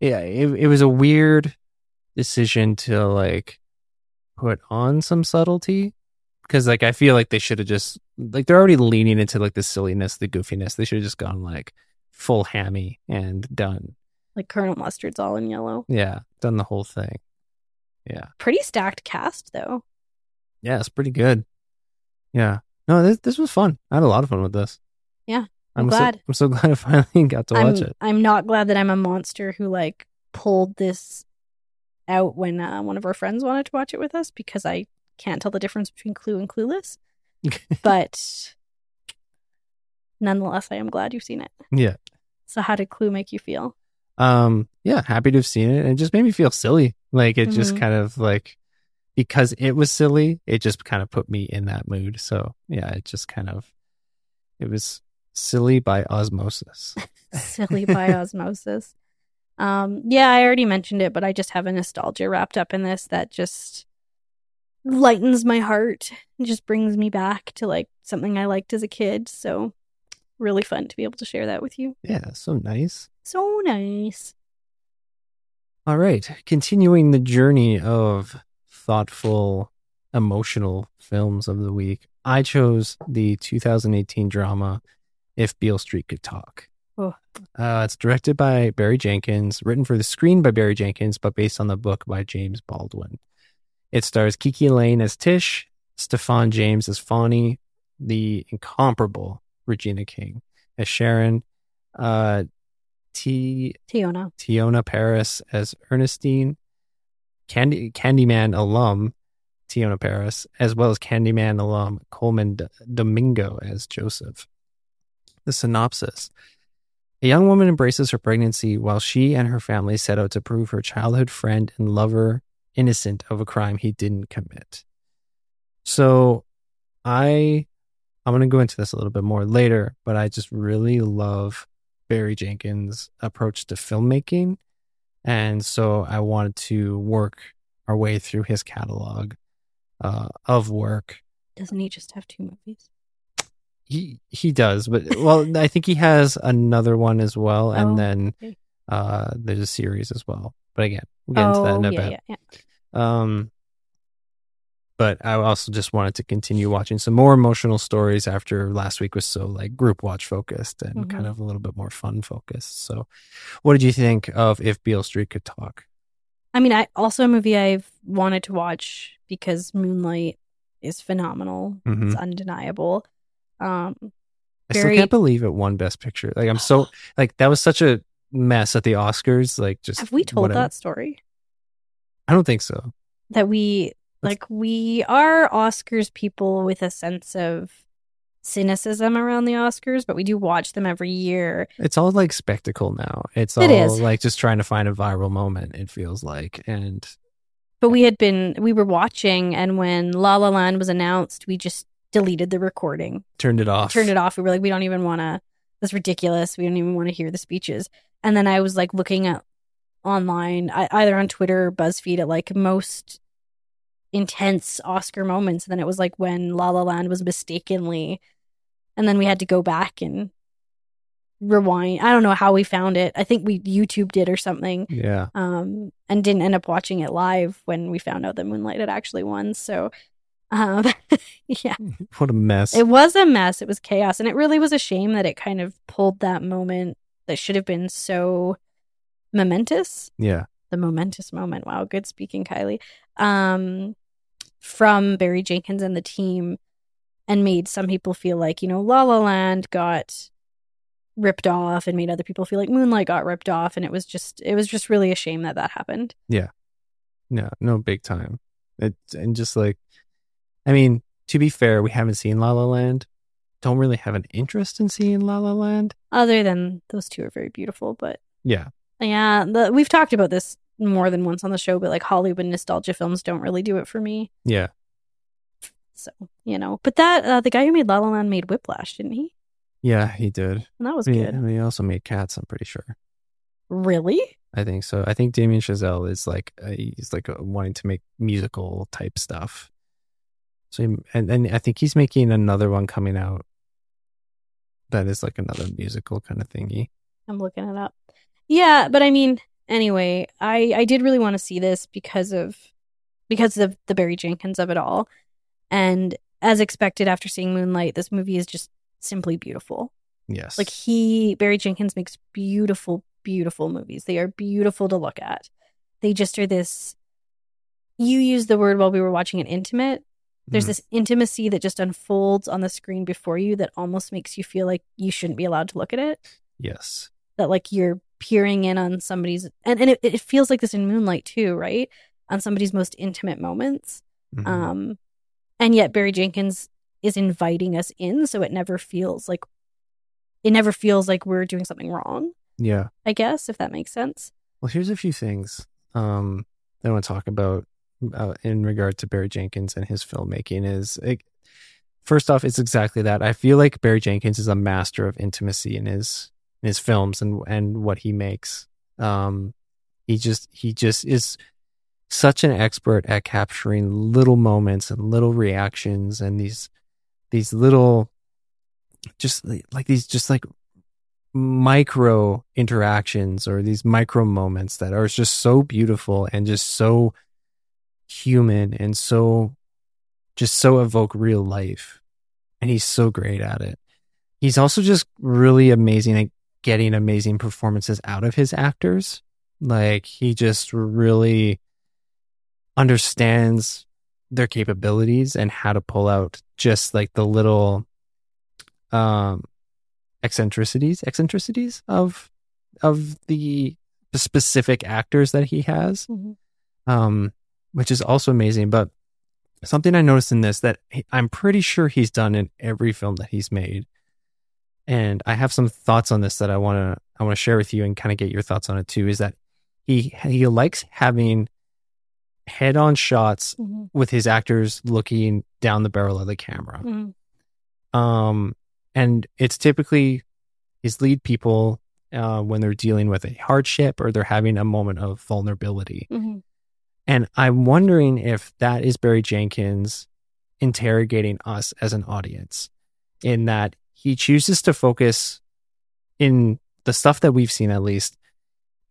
S2: Yeah. It, it was a weird decision to like put on some subtlety because like I feel like they should have just like they're already leaning into like the silliness, the goofiness. They should have just gone like full hammy and done.
S1: Like Colonel Mustard's all in yellow.
S2: Yeah. Done the whole thing. Yeah.
S1: Pretty stacked cast though.
S2: Yeah, it's pretty good. Yeah. No, this this was fun. I had a lot of fun with this.
S1: Yeah, I'm
S2: I'm
S1: glad.
S2: So, I'm so glad I finally got to
S1: I'm,
S2: watch it.
S1: I'm not glad that I'm a monster who like pulled this out when uh, one of our friends wanted to watch it with us because I can't tell the difference between Clue and Clueless. But nonetheless, I am glad you've seen it.
S2: yeah.
S1: So, how did Clue make you feel?
S2: Um. Yeah. Happy to have seen it. It just made me feel silly. Like it just
S1: Mhm.
S2: kind of like because it was silly. It just kind of put me in that mood. So yeah, it just kind of it was silly by osmosis.
S1: Silly by osmosis. Um, yeah, I already mentioned it, but I just have a nostalgia wrapped up in this that just lightens my heart and just brings me back to like something I liked as a kid. So, really fun to be able to share that with you.
S2: Yeah. So nice.
S1: So nice.
S2: All right. Continuing the journey of thoughtful, emotional films of the week, I chose the 2018 drama If Beale Street Could Talk.
S1: Oh.
S2: Uh, it's directed by Barry Jenkins, written for the screen by Barry Jenkins, but based on the book by James Baldwin. It stars KiKi Layne as Tish, Stephan James as Fonny, the incomparable Regina King as Sharon, uh, T.
S1: Teyonah.
S2: Teyonah Parris as Ernestine, Candy Candyman alum Teyonah Parris, as well as Candyman alum Colman D- Domingo as Joseph. The synopsis. A young woman embraces her pregnancy while she and her family set out to prove her childhood friend and lover innocent of a crime he didn't commit. So I I'm going to go into this a little bit more later, but I just really love Barry Jenkins' approach to filmmaking. And so I wanted to work our way through his catalog uh, of work.
S1: Doesn't he just have two movies?
S2: He he does, but well, I think he has another one as well, and
S1: Oh,
S2: then
S1: okay.
S2: uh, there's a series as well. But again, we'll get into that in a
S1: Oh, yeah,
S2: bit.
S1: yeah, yeah.
S2: Um, but I also just wanted to continue watching some more emotional stories after last week was so like group watch focused and
S1: Mhm.
S2: kind of a little bit more fun focused. So, what did you think of If Beale Street Could Talk?
S1: I mean, I also a movie I've wanted to watch because Moonlight is phenomenal.
S2: Mhm.
S1: It's undeniable. Um,
S2: I still can't believe it won Best Picture. Like I'm so like that was such a mess at the Oscars. Like just
S1: have we told
S2: whatever.
S1: that story?
S2: I don't think so.
S1: That we like we are Oscars people with a sense of cynicism around the Oscars, but we do watch them every year.
S2: It's all like spectacle now. It's all
S1: It is.
S2: like just trying to find a viral moment. It feels like, and
S1: But we had been we were watching, and when La La Land was announced, we just deleted the recording.
S2: turned it off.
S1: turned it off. We were like, we don't even want to. That's ridiculous. We don't even want to hear the speeches. And then I was like looking at online, I, either on Twitter or BuzzFeed, at like most intense Oscar moments. And then it was like when La La Land was mistakenly, and then we had to go back and rewind. I don't know how we found it. I think we YouTubed it or something.
S2: Yeah.
S1: Um, and didn't end up watching it live when we found out that Moonlight had actually won. So, um, yeah,
S2: What a mess.
S1: it was a mess. It was chaos, and it really was a shame that it kind of pulled that moment that should have been so momentous.
S2: yeah.
S1: The momentous moment. Wow, good speaking, Kylie. Um, from Barry Jenkins and the team, and made some people feel like you know La La Land got ripped off, and made other people feel like Moonlight got ripped off, and it was just it was just really a shame that that happened. Yeah.
S2: No, no big time. It and just like, I mean, to be fair, we haven't seen La La Land. Don't really have an interest in seeing La La Land.
S1: Other than those two are very beautiful, but
S2: Yeah,
S1: yeah, the, we've talked about this more than once on the show, but like Hollywood nostalgia films don't really do it for me.
S2: yeah,
S1: So you know, but that uh, the guy who made La La Land made Whiplash, didn't he?
S2: yeah. He did.
S1: And that was
S2: He,
S1: good.
S2: And he also made Cats. I'm pretty sure.
S1: Really?
S2: I think so. I think Damien Chazelle is like uh, he's like uh wanting to make musical type stuff. So he, and and I think he's making another one coming out. That is like another musical kind of thingy.
S1: I'm looking it up. Yeah, but I mean, anyway, I I did really want to see this because of because of the Barry Jenkins of it all, and as expected after seeing Moonlight, this movie is just simply beautiful.
S2: Yes,
S1: Like he Barry Jenkins makes beautiful, beautiful movies. They are beautiful to look at. They just are this. You used the word while we were watching it, intimate. There's
S2: Mhm.
S1: this intimacy that just unfolds on the screen before you that almost makes you feel like you shouldn't be allowed to look at it.
S2: yes,
S1: that like you're peering in on somebody's and, and it, it feels like this in moonlight too right on somebody's most intimate moments
S2: Mhm.
S1: um and yet barry jenkins is inviting us in so it never feels like it never feels like we're doing something wrong
S2: yeah.
S1: i guess if that makes sense
S2: Well, here's a few things um, that I want to talk about uh, in regard to Barry Jenkins and his filmmaking. Is like, first off, it's exactly that. I feel like Barry Jenkins is a master of intimacy in his in his films and and what he makes. Um, he just he just is such an expert at capturing little moments and little reactions and these these little just like these just like micro interactions or these micro moments that are just so beautiful and just so human and so just so evoke real life. And he's so great at it. He's also just really amazing at getting amazing performances out of his actors. Like he just really understands their capabilities and how to pull out just like the little um eccentricities eccentricities of of the specific actors that he has. Um which is also amazing but something i noticed in this that i'm pretty sure he's done in every film that he's made and i have some thoughts on this that i want to i want to share with you and kind of get your thoughts on it too is that he he likes having head on shots
S1: Mhm.
S2: with his actors looking down the barrel of the camera
S1: Mhm.
S2: um, and it's typically his lead people uh, when they're dealing with a hardship or they're having a moment of vulnerability.
S1: Mhm.
S2: And I'm wondering if that is Barry Jenkins interrogating us as an audience, in that he chooses to focus in the stuff that we've seen, at least.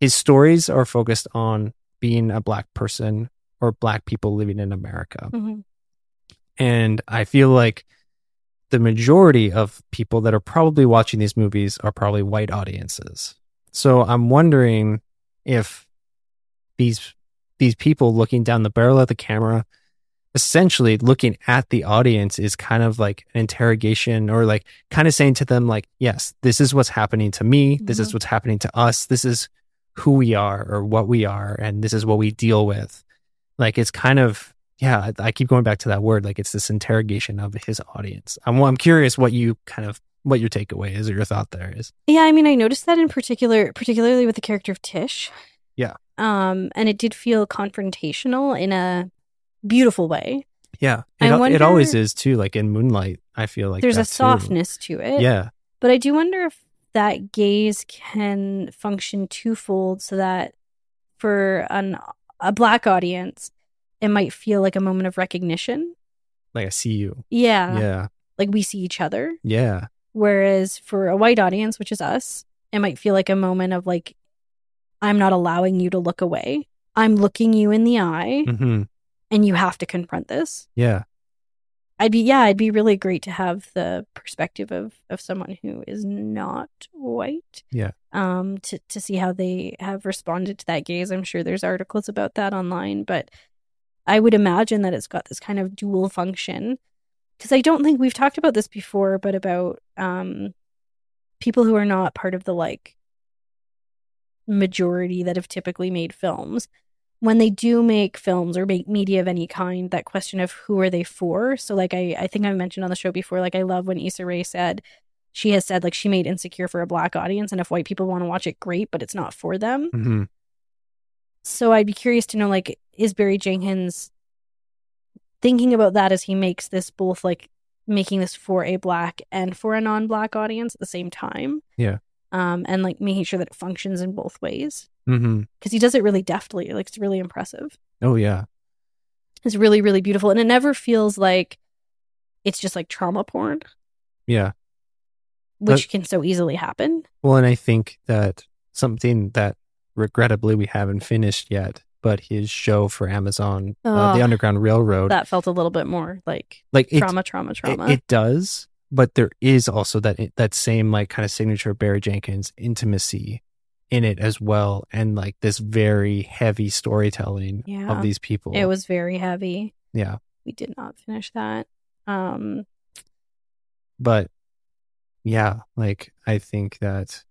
S2: His stories are focused on being a Black person or Black people living in America.
S1: Mhm.
S2: And I feel like the majority of people that are probably watching these movies are probably white audiences. So I'm wondering if these these people looking down the barrel of the camera essentially looking at the audience is kind of like an interrogation or like kind of saying to them like yes this is what's happening to me. This is
S1: Mhm.
S2: what's happening to us. This is who we are or what we are and this is what we deal with. Like it's kind of yeah I, I keep going back to that word like it's this interrogation of his audience. I'm, I'm curious what you kind of what your takeaway is or your thought there is.
S1: Yeah, I mean, I noticed that in particular, particularly with the character of Tish.
S2: Yeah.
S1: Um, and it did feel confrontational in a beautiful way.
S2: yeah
S1: I
S2: it, al- it always is too like in moonlight i feel like
S1: There's a
S2: that too.
S1: softness to it.
S2: yeah
S1: But I do wonder if that gaze can function twofold so that for an a black audience, it might feel like a moment of recognition.
S2: like i see you
S1: Yeah.
S2: yeah
S1: Like we see each other.
S2: yeah
S1: Whereas for a white audience, which is us, it might feel like a moment of like, I'm not allowing you to look away. I'm looking you in the eye
S2: hmm
S1: and you have to confront this.
S2: Yeah.
S1: I'd be yeah, it'd be really great to have the perspective of of someone who is not white.
S2: Yeah.
S1: Um to to see how they have responded to that gaze. I'm sure there's articles about that online, but I would imagine that it's got this kind of dual function because I don't think we've talked about this before, but about um people who are not part of the like majority that have typically made films when they do make films or make media of any kind, that question of who are they for? So, like I, I think I mentioned on the show before, like I love when Issa Rae said she has said like she made Insecure for a black audience, and if white people want to watch it, great, but it's not for them.
S2: hmm
S1: So I'd be curious to know like is Barry Jenkins thinking about that as he makes this both like making this for a black and for a non-black audience at the same time.
S2: Yeah.
S1: Um, and like making sure that it functions in both ways because he does it really deftly. Like it's really impressive.
S2: Oh yeah.
S1: It's really, really beautiful. And it never feels like it's just like trauma porn,
S2: Yeah.
S1: which
S2: But-
S1: can so easily happen.
S2: Well, and I think that something that regrettably we haven't finished yet, but his show for Amazon, uh, the Underground Railroad,
S1: That felt a little bit more like
S2: like it,
S1: trauma, trauma,
S2: it,
S1: trauma.
S2: it does, but there is also that that same like kind of signature Barry Jenkins intimacy in it as well, and like this very heavy storytelling
S1: Yeah.
S2: of these people.
S1: it was very heavy.
S2: yeah,
S1: We did not finish that. Um,
S2: but yeah, like I think that,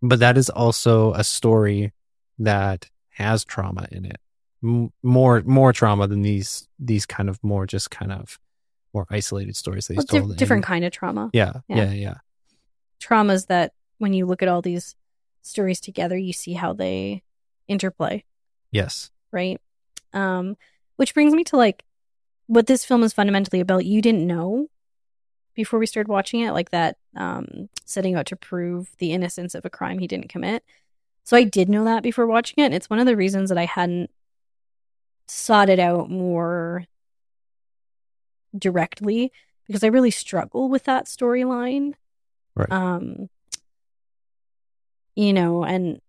S2: but that is also a story that has trauma in it, M- more more trauma than these these kind of more just kind of more isolated stories that he's
S1: di-
S2: told. in-
S1: different kind of trauma.
S2: Yeah,
S1: Yeah.
S2: yeah, yeah,
S1: Traumas that when you look at all these stories together, you see how they interplay.
S2: yes,
S1: right? Um, which brings me to like what this film is fundamentally about. You didn't know before we started watching it, like that um, setting out to prove the innocence of a crime he didn't commit. So I did know that before watching it. And it's one of the reasons that I hadn't sought it out more directly because I really struggle with that storyline.
S2: Right.
S1: Um, you know, and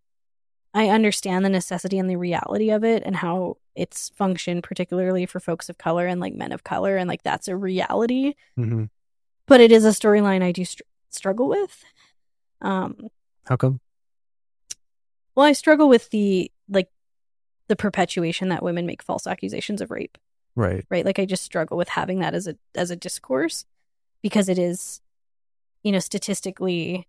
S1: I understand the necessity and the reality of it and how it's functioned, particularly for folks of color and like men of color, and like that's a reality.
S2: hmm
S1: But it is a storyline I do str- struggle with. Um,
S2: How come?
S1: well, I struggle with the like the perpetuation that women make false accusations of rape.
S2: Right.
S1: right? Like i just struggle with having that as a as a discourse because it is you know statistically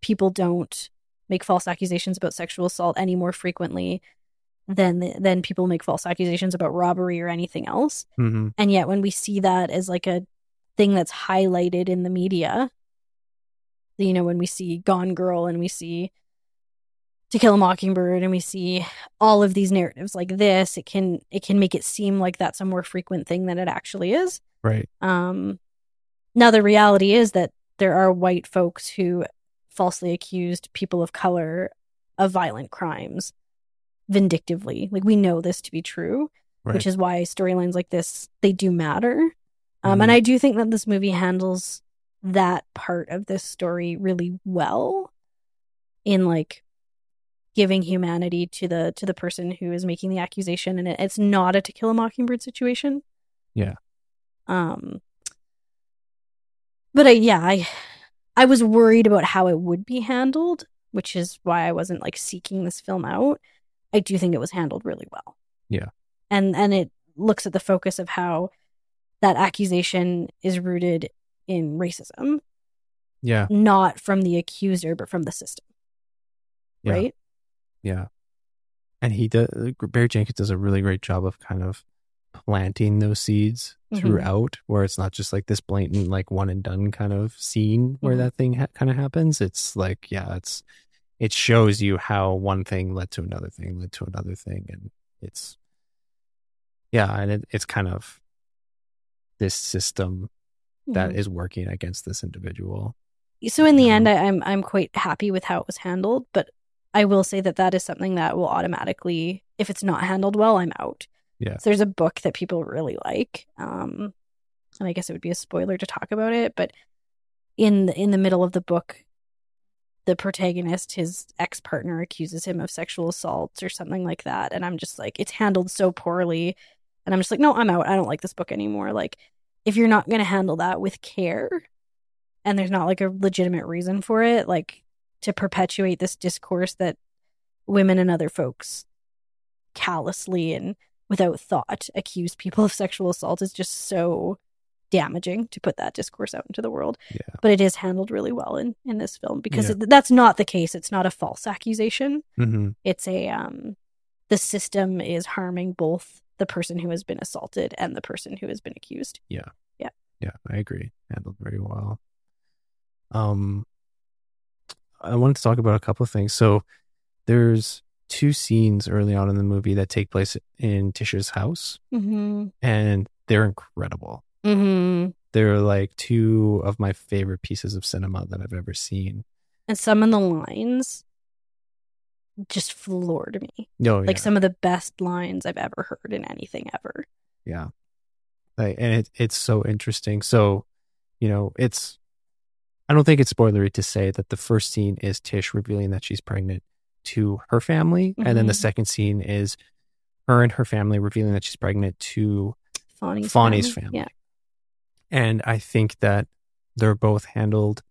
S1: people don't make false accusations about sexual assault any more frequently than than people make false accusations about robbery or anything else.
S2: Hmm
S1: and yet when we see that as like a thing that's highlighted in the media you know when we see gone girl and we see to kill a mockingbird and we see all of these narratives like this it can it can make it seem like that's a more frequent thing than it actually is
S2: Right.
S1: um now the reality is that there are white folks who falsely accused people of color of violent crimes vindictively like we know this to be true
S2: Right.
S1: which is why storylines like this they do matter um,
S2: Mhm.
S1: and i do think that this movie handles that part of this story really well in like giving humanity to the to the person who is making the accusation and it, it's not a to kill a mockingbird situation
S2: Yeah.
S1: um but i yeah i i was worried about how it would be handled which is why i wasn't like seeking this film out i do think it was handled really well
S2: Yeah.
S1: and and it looks at the focus of how that accusation is rooted in racism
S2: yeah.
S1: not from the accuser but from the system
S2: Yeah.
S1: right
S2: Yeah. And he does, Barry Jenkins does a really great job of kind of planting those seeds
S1: Mhm.
S2: throughout, where it's not just like this blatant, like one and done kind of scene where
S1: Mhm.
S2: that thing ha- kind of happens. It's like, yeah, it's, it shows you how one thing led to another thing, led to another thing. And it's, yeah, and it, it's kind of this system that
S1: Mhm.
S2: is working against this individual.
S1: so in the end I, i'm i'm quite happy with how it was handled but i will say that that is something that will automatically if it's not handled well i'm out
S2: Yeah.
S1: so there's a book that people really like um and i guess it would be a spoiler to talk about it but in the, in the middle of the book, the protagonist, his ex partner, accuses him of sexual assault or something like that, and I'm just like, it's handled so poorly, and I'm just like, no, I'm out. I don't like this book anymore. Like, if you're not going to handle that with care, and there's not like a legitimate reason for it, like to perpetuate this discourse that women and other folks callously and without thought accuse people of sexual assault is just so damaging to put that discourse out into the world.
S2: Yeah.
S1: But it is handled really well in in this film because
S2: Yeah.
S1: it, that's not the case. It's not a false accusation.
S2: hmm
S1: It's a um the system is harming both the person who has been assaulted and the person who has been accused.
S2: Yeah. Yeah. Yeah, I agree. Handled very well. Um, I wanted to talk about a couple of things. So, there's two scenes early on in the movie that take place in Tisha's house,
S1: Mm-hmm.
S2: and they're incredible.
S1: Mm-hmm.
S2: They're like two of my favorite pieces of cinema that I've ever seen.
S1: And some of the lines just floored me.
S2: Oh,
S1: Like some of the best lines I've ever heard in anything ever.
S2: Yeah. Like, and it, it's so interesting. So, you know, it's, I don't think it's spoilery to say that the first scene is Tish revealing that she's pregnant to her family. And then the
S1: Mhm.
S2: second scene is her and her family revealing that she's pregnant to
S1: Fonny's,
S2: Fonny's
S1: family.
S2: family.
S1: Yeah.
S2: And I think that they're both handled.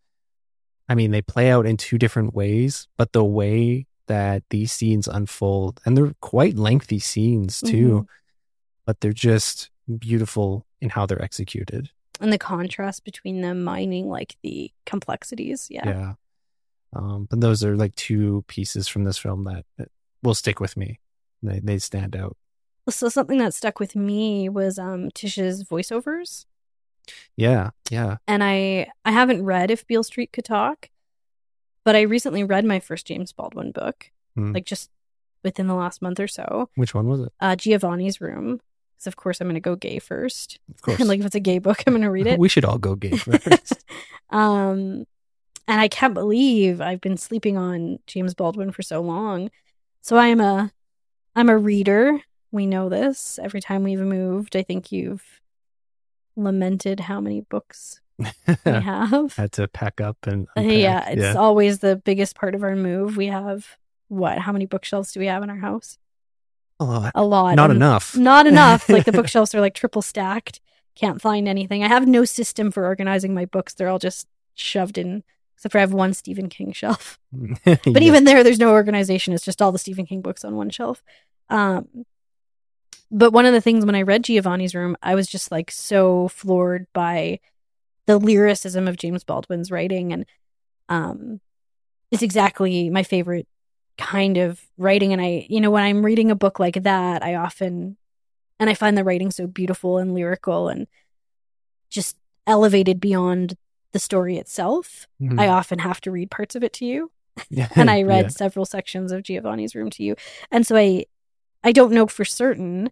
S2: I mean, they play out in two different ways, but the way that these scenes unfold, and they're quite lengthy scenes too, but they're just beautiful in how they're executed.
S1: And the contrast between them mining like the complexities. Yeah.
S2: Yeah. Um, but those are like two pieces from this film that, that will stick with me. They they stand out.
S1: So something that stuck with me was um Tish's voiceovers.
S2: Yeah, yeah.
S1: And I I haven't read If Beale Street Could Talk, but I recently read my first James Baldwin book,
S2: Hmm.
S1: like just within the last month or so.
S2: Which one was it?
S1: Uh Giovanni's Room. Because of course I'm gonna go gay first.
S2: Of course.
S1: And like if it's a gay book, I'm gonna read it.
S2: we should all go gay first.
S1: um, and I can't believe I've been sleeping on James Baldwin for so long. So I'm a, I'm a reader. We know this. Every time we've moved, I think you've lamented how many books we have.
S2: Had to pack up and
S1: Uh,
S2: unpack.
S1: yeah, it's always the biggest part of our move. We have what? How many bookshelves do we have in our house?
S2: A lot.
S1: A lot.
S2: Not enough.
S1: Not enough. like the bookshelves are like triple stacked. Can't find anything. I have no system for organizing my books. They're all just shoved in. Except for I have one Stephen King shelf. But
S2: Yeah.
S1: even there, there's no organization. It's just all the Stephen King books on one shelf. Um, but one of the things when I read Giovanni's Room, I was just like so floored by the lyricism of James Baldwin's writing, and um, it's exactly my favorite kind of writing. And I, you know, when I'm reading a book like that, I often and I find the writing so beautiful and lyrical and just elevated beyond the story itself.
S2: Mhm.
S1: I often have to read parts of it to you
S2: Yeah.
S1: and I read
S2: Yeah.
S1: several sections of Giovanni's Room to you. And so I I don't know for certain,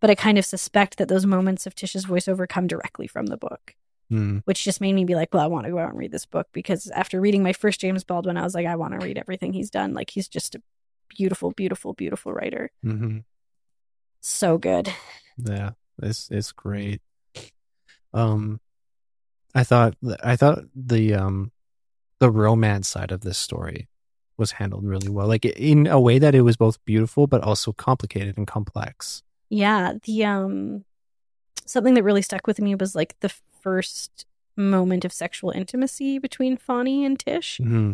S1: but I kind of suspect that those moments of Tish's voiceover come directly from the book,
S2: Mm.
S1: which just made me be like, well, I want to go out and read this book because after reading my first James Baldwin, I was like, I want to read everything he's done. Like he's just a beautiful, beautiful, beautiful writer.
S2: hmm
S1: So good.
S2: Yeah, it's it's great. Um, I thought I thought the um the romance side of this story was handled really well, like in a way that it was both beautiful but also complicated and complex.
S1: Yeah, the um something that really stuck with me was like the first moment of sexual intimacy between Fonny and Tish.
S2: hmm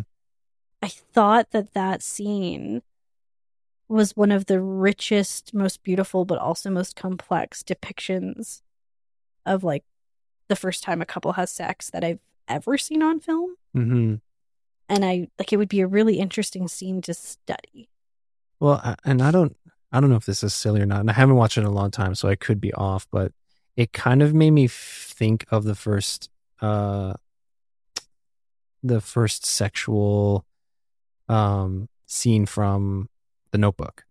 S1: I thought that that scene was one of the richest, most beautiful, but also most complex depictions of like the first time a couple has sex that I've ever seen on film.
S2: hmm
S1: And I like it would be a really interesting scene to study.
S2: Well, I- and I don't I don't know if this is silly or not, and I haven't watched it in a long time, so I could be off, but it kind of made me think of the first uh the first sexual um scene from the notebook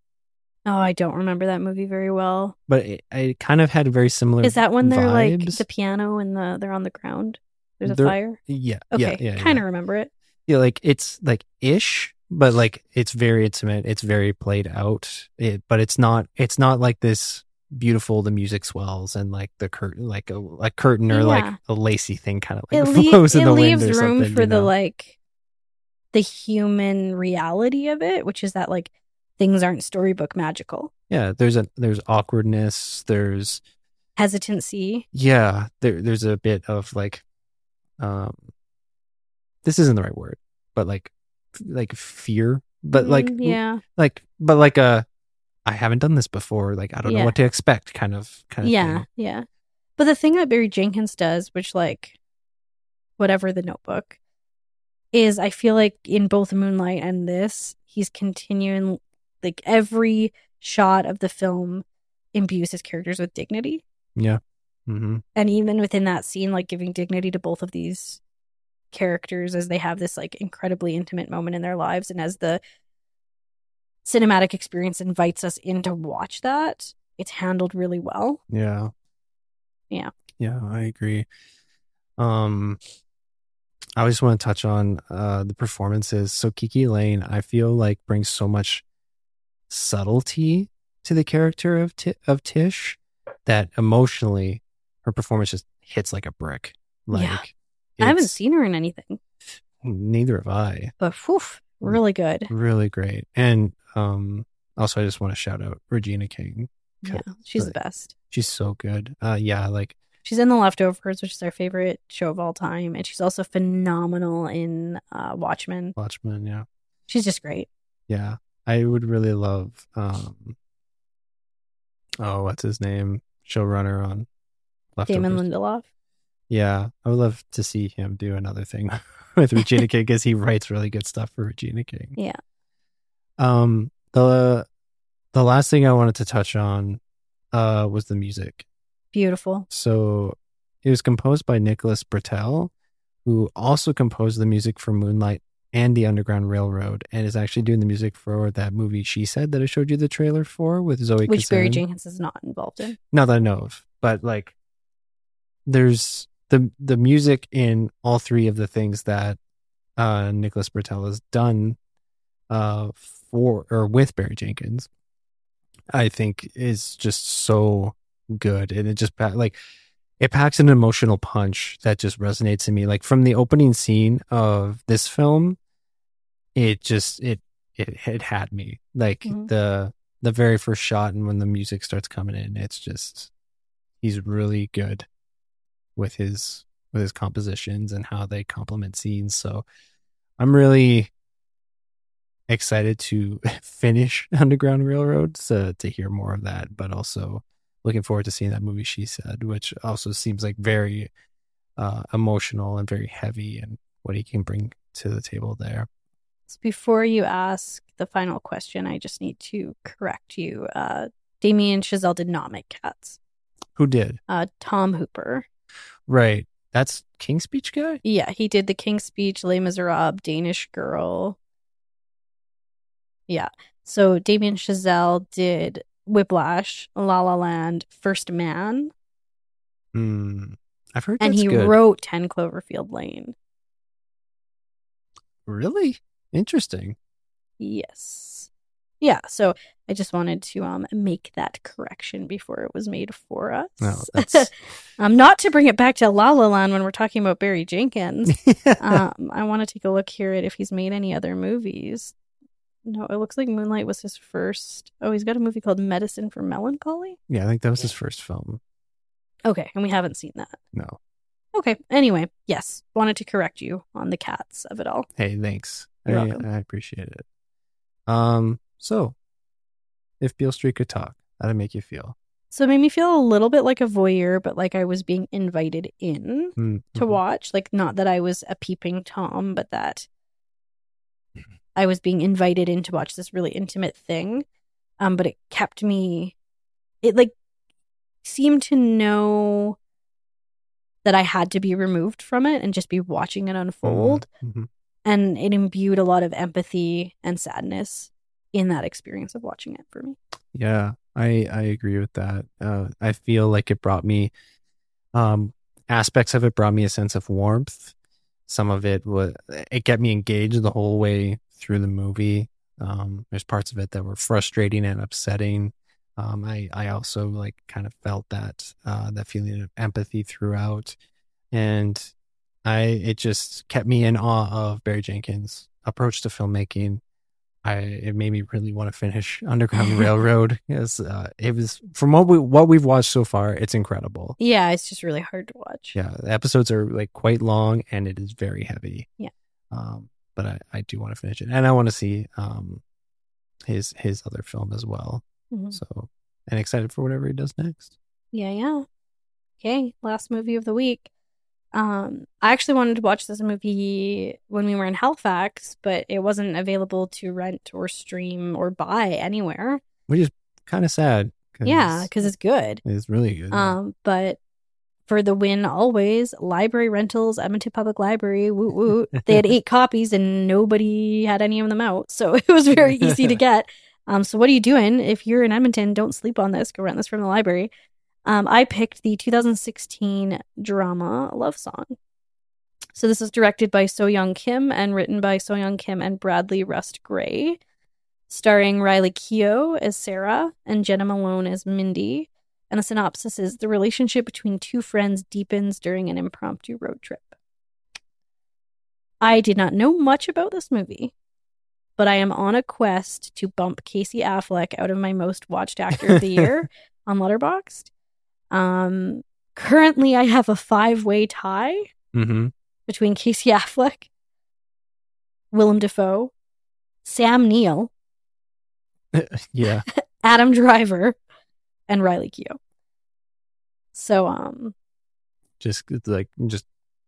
S1: Oh, I don't remember that movie very well.
S2: but it, it kind of had a very similar
S1: Is that when they're like the piano and the they're on the ground? There's a
S2: They're-
S1: fire.
S2: yeah
S1: Okay,
S2: yeah yeah
S1: kind of
S2: yeah.
S1: remember it.
S2: yeah like it's like ish but like it's very intimate it's very played out it but it's not it's not like this beautiful the music swells and like the curtain like a, a curtain or like a lacy thing kind of
S1: it,
S2: like
S1: lea-
S2: flows in
S1: it
S2: the
S1: leaves
S2: wind or
S1: room for
S2: you
S1: the
S2: know?
S1: like the human reality of it which is that like things aren't storybook magical.
S2: Yeah there's a there's awkwardness there's
S1: hesitancy.
S2: Yeah there there's a bit of like um this isn't the right word but like like fear but like
S1: Mm, yeah.
S2: like but like a i haven't done this before like i don't know what to expect kind of kind of
S1: yeah
S2: thing.
S1: yeah. But the thing that barry jenkins does which like whatever the notebook is i feel like in both moonlight and this he's continuing like every shot of the film imbues his characters with dignity.
S2: Yeah. Hmm
S1: and even within that scene like giving dignity to both of these characters as they have this like incredibly intimate moment in their lives and as the cinematic experience invites us in to watch that. It's handled really well.
S2: Yeah.
S1: Yeah.
S2: yeah i agree. Um i just want to touch on uh the performances. So kiki layne i feel like brings so much subtlety to the character of Ti of tish that emotionally her performance just hits like a brick. Like
S1: Yeah. i haven't seen her in anything.
S2: Neither have i.
S1: But whew, really good.
S2: Really great. And um also i just want to shout out regina king.
S1: Yeah she's the best.
S2: she's so good. Uh yeah like
S1: she's in the leftovers which is our favorite show of all time and she's also phenomenal in uh watchmen.
S2: Watchmen yeah.
S1: She's just great.
S2: Yeah i would really love um oh what's his name? Showrunner on
S1: damon
S2: Leftovers.
S1: lindelof.
S2: Yeah i would love to see him do another thing with regina king because he writes really good stuff for regina king.
S1: Yeah
S2: um the the last thing i wanted to touch on uh was the music.
S1: Beautiful.
S2: So it was composed by Nicholas Britell, who also composed the music for Moonlight and the Underground Railroad, and is actually doing the music for that movie She Said that I showed you the trailer for with Zoe
S1: which barry jenkins is not involved in.
S2: Not that I know of, but like there's the the music in all three of the things that uh Nicholas Britell has done uh for or with Barry Jenkins, I think is just so good. And it just like it packs an emotional punch that just resonates in me. Like from the opening scene of this film, it just it it it had me. Like
S1: Mhm.
S2: the the very first shot and when the music starts coming in, it's just he's really good with his with his compositions and how they complement scenes. So I'm really excited to finish Underground Railroad so to hear more of that, but also looking forward to seeing that movie she said, which also seems like very uh emotional and very heavy and what he can bring to the table there.
S1: Before you ask the final question, I just need to correct you. Uh, Damien Chazelle did not make cats.
S2: Who did?
S1: Uh, Tom Hooper.
S2: Right. That's King's Speech guy?
S1: Yeah, he did The King's Speech, Les Miserables, Danish Girl. Yeah. So Damien Chazelle did Whiplash, La La Land, First Man,
S2: Hmm. I've heard
S1: and he
S2: good.
S1: wrote 10 Cloverfield Lane.
S2: Really? Interesting.
S1: Yes. Yeah, so I just wanted to um make that correction before it was made for us.
S2: No,
S1: um not to bring it back to La La Land when we're talking about Barry Jenkins. um I want to take a look here at if he's made any other movies. No, it looks like Moonlight was his first. Oh, he's got a movie called Medicine for Melancholy.
S2: yeah, I think that was his first film.
S1: Okay, and we haven't seen that.
S2: No.
S1: Okay. Anyway, yes, wanted to correct you on the cats of it all.
S2: Hey, thanks.
S1: You're
S2: I,
S1: welcome.
S2: I appreciate it. Um, so if Beale Street could talk, how'd it make you feel?
S1: So it made me feel a little bit like a voyeur, but like I was being invited in.
S2: Hmm,
S1: to
S2: mhm.
S1: watch. Like, not that I was a peeping Tom, but that I was being invited in to watch this really intimate thing. Um, but it kept me, it like seemed to know that I had to be removed from it and just be watching it unfold.
S2: Mhm.
S1: And it imbued a lot of empathy and sadness in that experience of watching it for me.
S2: Yeah, I I agree with that. Uh, I feel like it brought me, um, aspects of it brought me a sense of warmth. Some of it was it kept me engaged the whole way through the movie. Um, there's parts of it that were frustrating and upsetting, Um, I I also like kind of felt that uh, that feeling of empathy throughout, and I it just kept me in awe of Barry Jenkins' approach to filmmaking. I it made me really want to finish Underground Railroad because uh, it was from what we what we've watched so far, it's incredible.
S1: Yeah, it's just really hard to watch.
S2: Yeah, the episodes are like quite long and it is very heavy.
S1: Yeah.
S2: Um, but I, I do want to finish it, and I want to see um his his other film as well.
S1: Mhm.
S2: So and excited for whatever he does next.
S1: Yeah, yeah. Okay, last movie of the week. Um, I actually wanted to watch this movie when we were in Halifax, but it wasn't available to rent or stream or buy anywhere.
S2: Which is kind of sad. Cause
S1: Yeah, because it's good.
S2: it's really good.
S1: Um, but for the win always, library rentals, Edmonton Public Library, woot woot. They had eight copies and nobody had any of them out. So it was very easy to get. Um, so what are you doing? If you're in Edmonton, don't sleep on this. Go rent this from the library. Um, I picked the 2016 drama Lovesong. So this is directed by So Yong Kim and written by So Yong Kim and Bradley Rust Gray, starring Riley Keough as Sarah and Jena Malone as Mindy. And the synopsis is the relationship between two friends deepens during an impromptu road trip. I did not know much about this movie, but I am on a quest to bump Casey Affleck out of my most watched actor of the year on Letterboxd. Um, currently, I have a five way tie
S2: hmm
S1: between Casey Affleck, Willem Dafoe, Sam Neill,
S2: yeah.
S1: Adam Driver, and Riley Keough. So, um,
S2: Just like just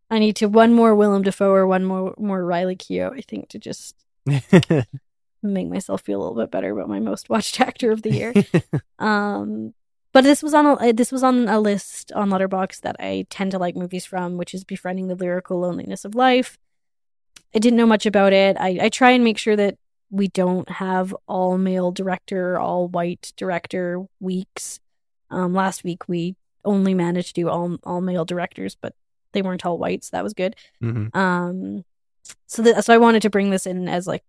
S1: I need to one more Willem Dafoe or one more more Riley Keough, I think, to just make myself feel a little bit better about my most watched actor of the year. um, but this was on a this was on a list on Letterboxd that I tend to like movies from, which is Befriending the Lyrical Loneliness of Life. I didn't know much about it. I, I try and make sure that we don't have all male director, all white director weeks. Um, last week we only managed to do all all male directors, but they weren't all white, so that was good.
S2: Mhm.
S1: Um, so that so I wanted to bring this in as like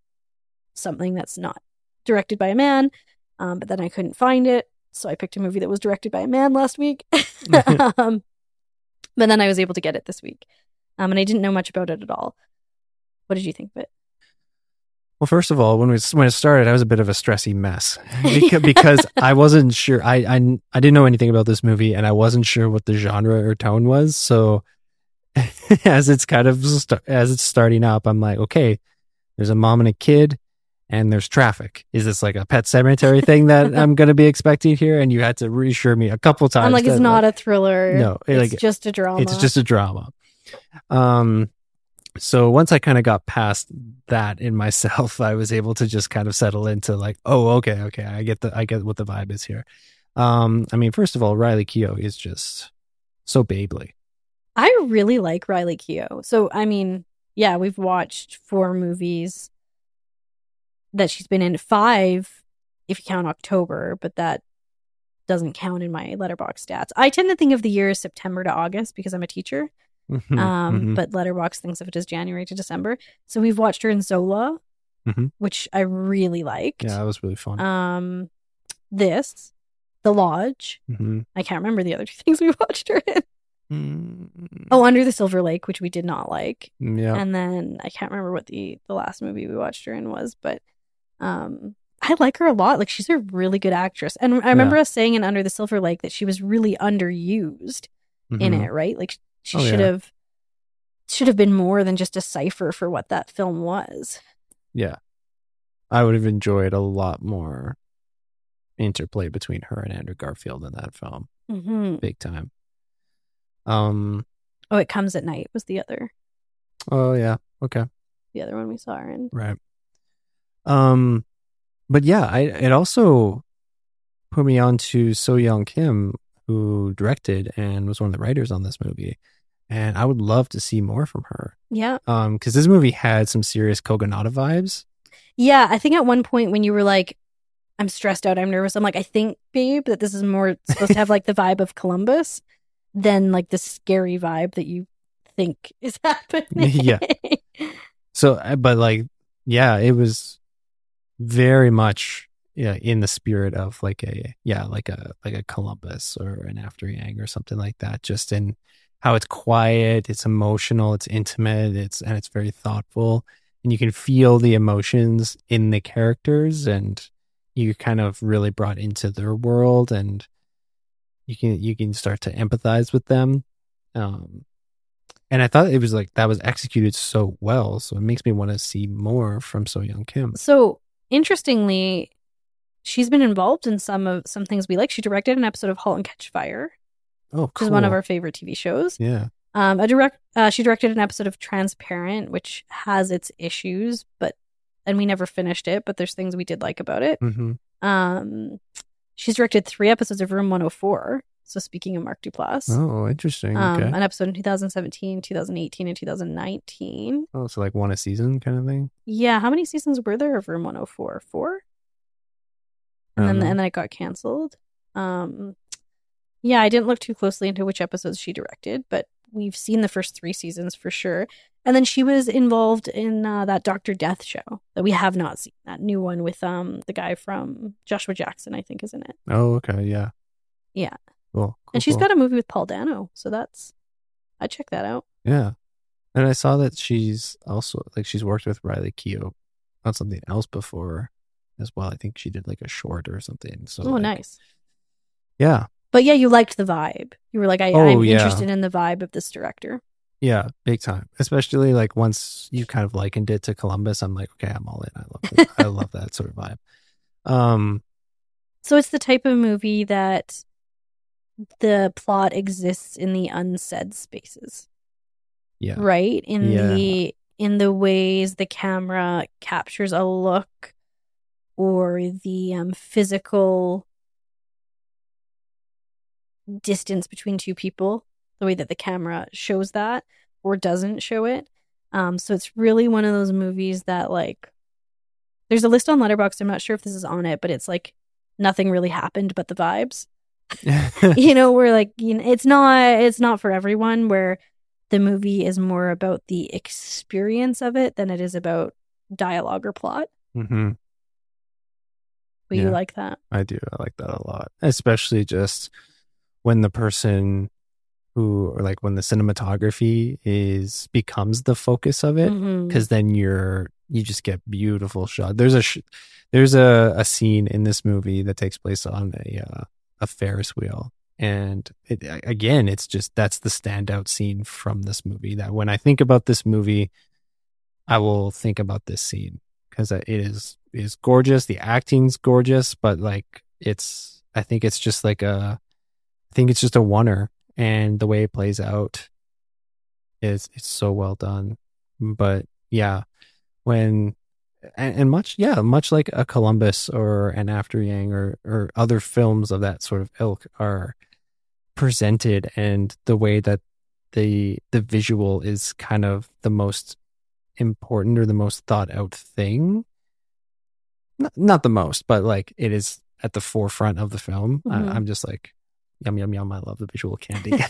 S1: something that's not directed by a man, um, but then I couldn't find it, so I picked a movie that was directed by a man last week. um, but then I was able to get it this week, um, and I didn't know much about it at all. What did you think of it?
S2: Well, first of all, when we when it started, I was a bit of a stressy mess because, because I wasn't sure. I, I I didn't know anything about this movie, and I wasn't sure what the genre or tone was. So, as it's kind of st- as it's starting up, I'm like, okay, there's a mom and a kid, and there's traffic. Is this like a pet cemetery thing that I'm going to be expecting here? And you had to reassure me a couple times.
S1: I'm like, it's not a thriller.
S2: No,
S1: it's
S2: like,
S1: just a drama.
S2: it's just a drama. Um, so once I kind of got past that in myself, I was able to just kind of settle into like, oh, okay, okay, I get the, I get what the vibe is here. Um, I mean, first of all, Riley Keough is just so babely.
S1: I really like Riley Keough. So I mean, yeah, we've watched four movies that she's been in. Five, if you count October, but that doesn't count in my Letterboxd stats. I tend to think of the year as September to August because I'm a teacher.
S2: Mhm,
S1: Um,
S2: mhm.
S1: but Letterboxd thinks of it as January to December. So we've watched her in Zola,
S2: Mhm.
S1: which I really liked.
S2: yeah, that was really fun.
S1: Um, this, The Lodge.
S2: Mhm.
S1: I can't remember the other two things we watched her in.
S2: Mm,
S1: Oh, Under the Silver Lake, which we did not like.
S2: yeah,
S1: And then I can't remember what the the last movie we watched her in was, but um I like her a lot. Like she's a really good actress. And I remember us saying in Under the Silver Lake that she was really underused in
S2: Mhm.
S1: it, right? Like she
S2: Oh,
S1: should
S2: yeah.
S1: have should have been more than just a cipher for what that film was.
S2: Yeah, I would have enjoyed a lot more interplay between her and Andrew Garfield in that film,
S1: hmm
S2: big time. Um.
S1: Oh, it comes at night was the other
S2: Oh yeah. Okay.
S1: the other one we saw her in.
S2: Right. Um, but yeah, I it also put me on to So Yong Kim, who directed and was one of the writers on this movie, and I would love to see more from her.
S1: Yeah.
S2: Um, because this movie had some serious Kogonada vibes.
S1: Yeah, I think at one point when you were like, I'm stressed out, I'm nervous, I'm like, I think, babe, that this is more supposed to have like the vibe of Columbus than like the scary vibe that you think is happening.
S2: Yeah. So, uh, but like, yeah, it was very much yeah, in the spirit of like a yeah, like a like a Columbus or an After Yang or something like that. Just in how it's quiet, it's emotional, it's intimate, it's and it's very thoughtful, and you can feel the emotions in the characters, and you kind of really brought into their world, and you can you can start to empathize with them. Um, and I thought it was like that was executed so well, so it makes me want to see more from So Yong Kim.
S1: So interestingly, she's been involved in some of some things we like. She directed an episode of *Halt and Catch Fire*,
S2: Oh,
S1: which is one of our favorite TV shows.
S2: yeah.
S1: Um, a direct, uh, she directed an episode of *Transparent*, which has its issues, but and we never finished it. But there's things we did like about it.
S2: hmm
S1: Um, she's directed three episodes of *Room 104*. So speaking of Mark Duplass,
S2: Oh, interesting.
S1: um,
S2: okay.
S1: an episode in 2017, 2018, and 2019.
S2: Oh, so like one a season kind of thing.
S1: Yeah, how many seasons were there of Room 104? Four? And then and then it got canceled. Um, yeah, I didn't look too closely into which episodes she directed, but we've seen the first three seasons for sure. And then she was involved in uh, that Doctor Death show that we have not seen. That new one with um the guy from Joshua Jackson, I think, is in it.
S2: Oh, okay. Yeah.
S1: Yeah.
S2: Cool.
S1: and she's got a movie with Paul Dano, so that's I check that out.
S2: Yeah. And I saw that she's also like she's worked with Riley Keough on something else before as well. I think she did like a short or something. So
S1: oh,
S2: like,
S1: nice.
S2: Yeah.
S1: But yeah, you liked the vibe. You were like, I,
S2: Oh,
S1: I'm
S2: yeah.
S1: interested in the vibe of this director.
S2: Yeah, big time. Especially like once you kind of likened it to Columbus, I'm like, okay, I'm all in. I love it. I love that sort of vibe. Um,
S1: So it's the type of movie that the plot exists in the unsaid spaces,
S2: yeah.
S1: right? In
S2: Yeah.
S1: the in the ways the camera captures a look or the um, physical distance between two people, the way that the camera shows that or doesn't show it. Um, so it's really one of those movies that like there's a list on Letterboxd. I'm not sure if this is on it, but it's like nothing really happened but the vibes. you know, where like you know, it's not it's not for everyone. Where the movie is more about the experience of it than it is about dialogue or plot.
S2: hmm
S1: But
S2: Yeah.
S1: you like that?
S2: I do. I like that a lot, especially just when the person who, or like when the cinematography is becomes the focus of it, because then you're you just get beautiful shot. There's a sh- there's a, a scene in this movie that takes place on a uh, a Ferris wheel, and it, again, it's just that's the standout scene from this movie. That when I think about this movie, I will think about this scene because it is is gorgeous. The acting's gorgeous, but like it's I think it's just like a I think it's just a oneer, and the way it plays out is it's so well done. But yeah, when and, and much yeah, much like a Columbus or an After Yang or or other films of that sort of ilk are presented, and the way that the the visual is kind of the most important or the most thought out thing. Not, not the most, but like it is at the forefront of the film.
S1: Mhm.
S2: I, I'm just like yum yum yum. I love the visual candy.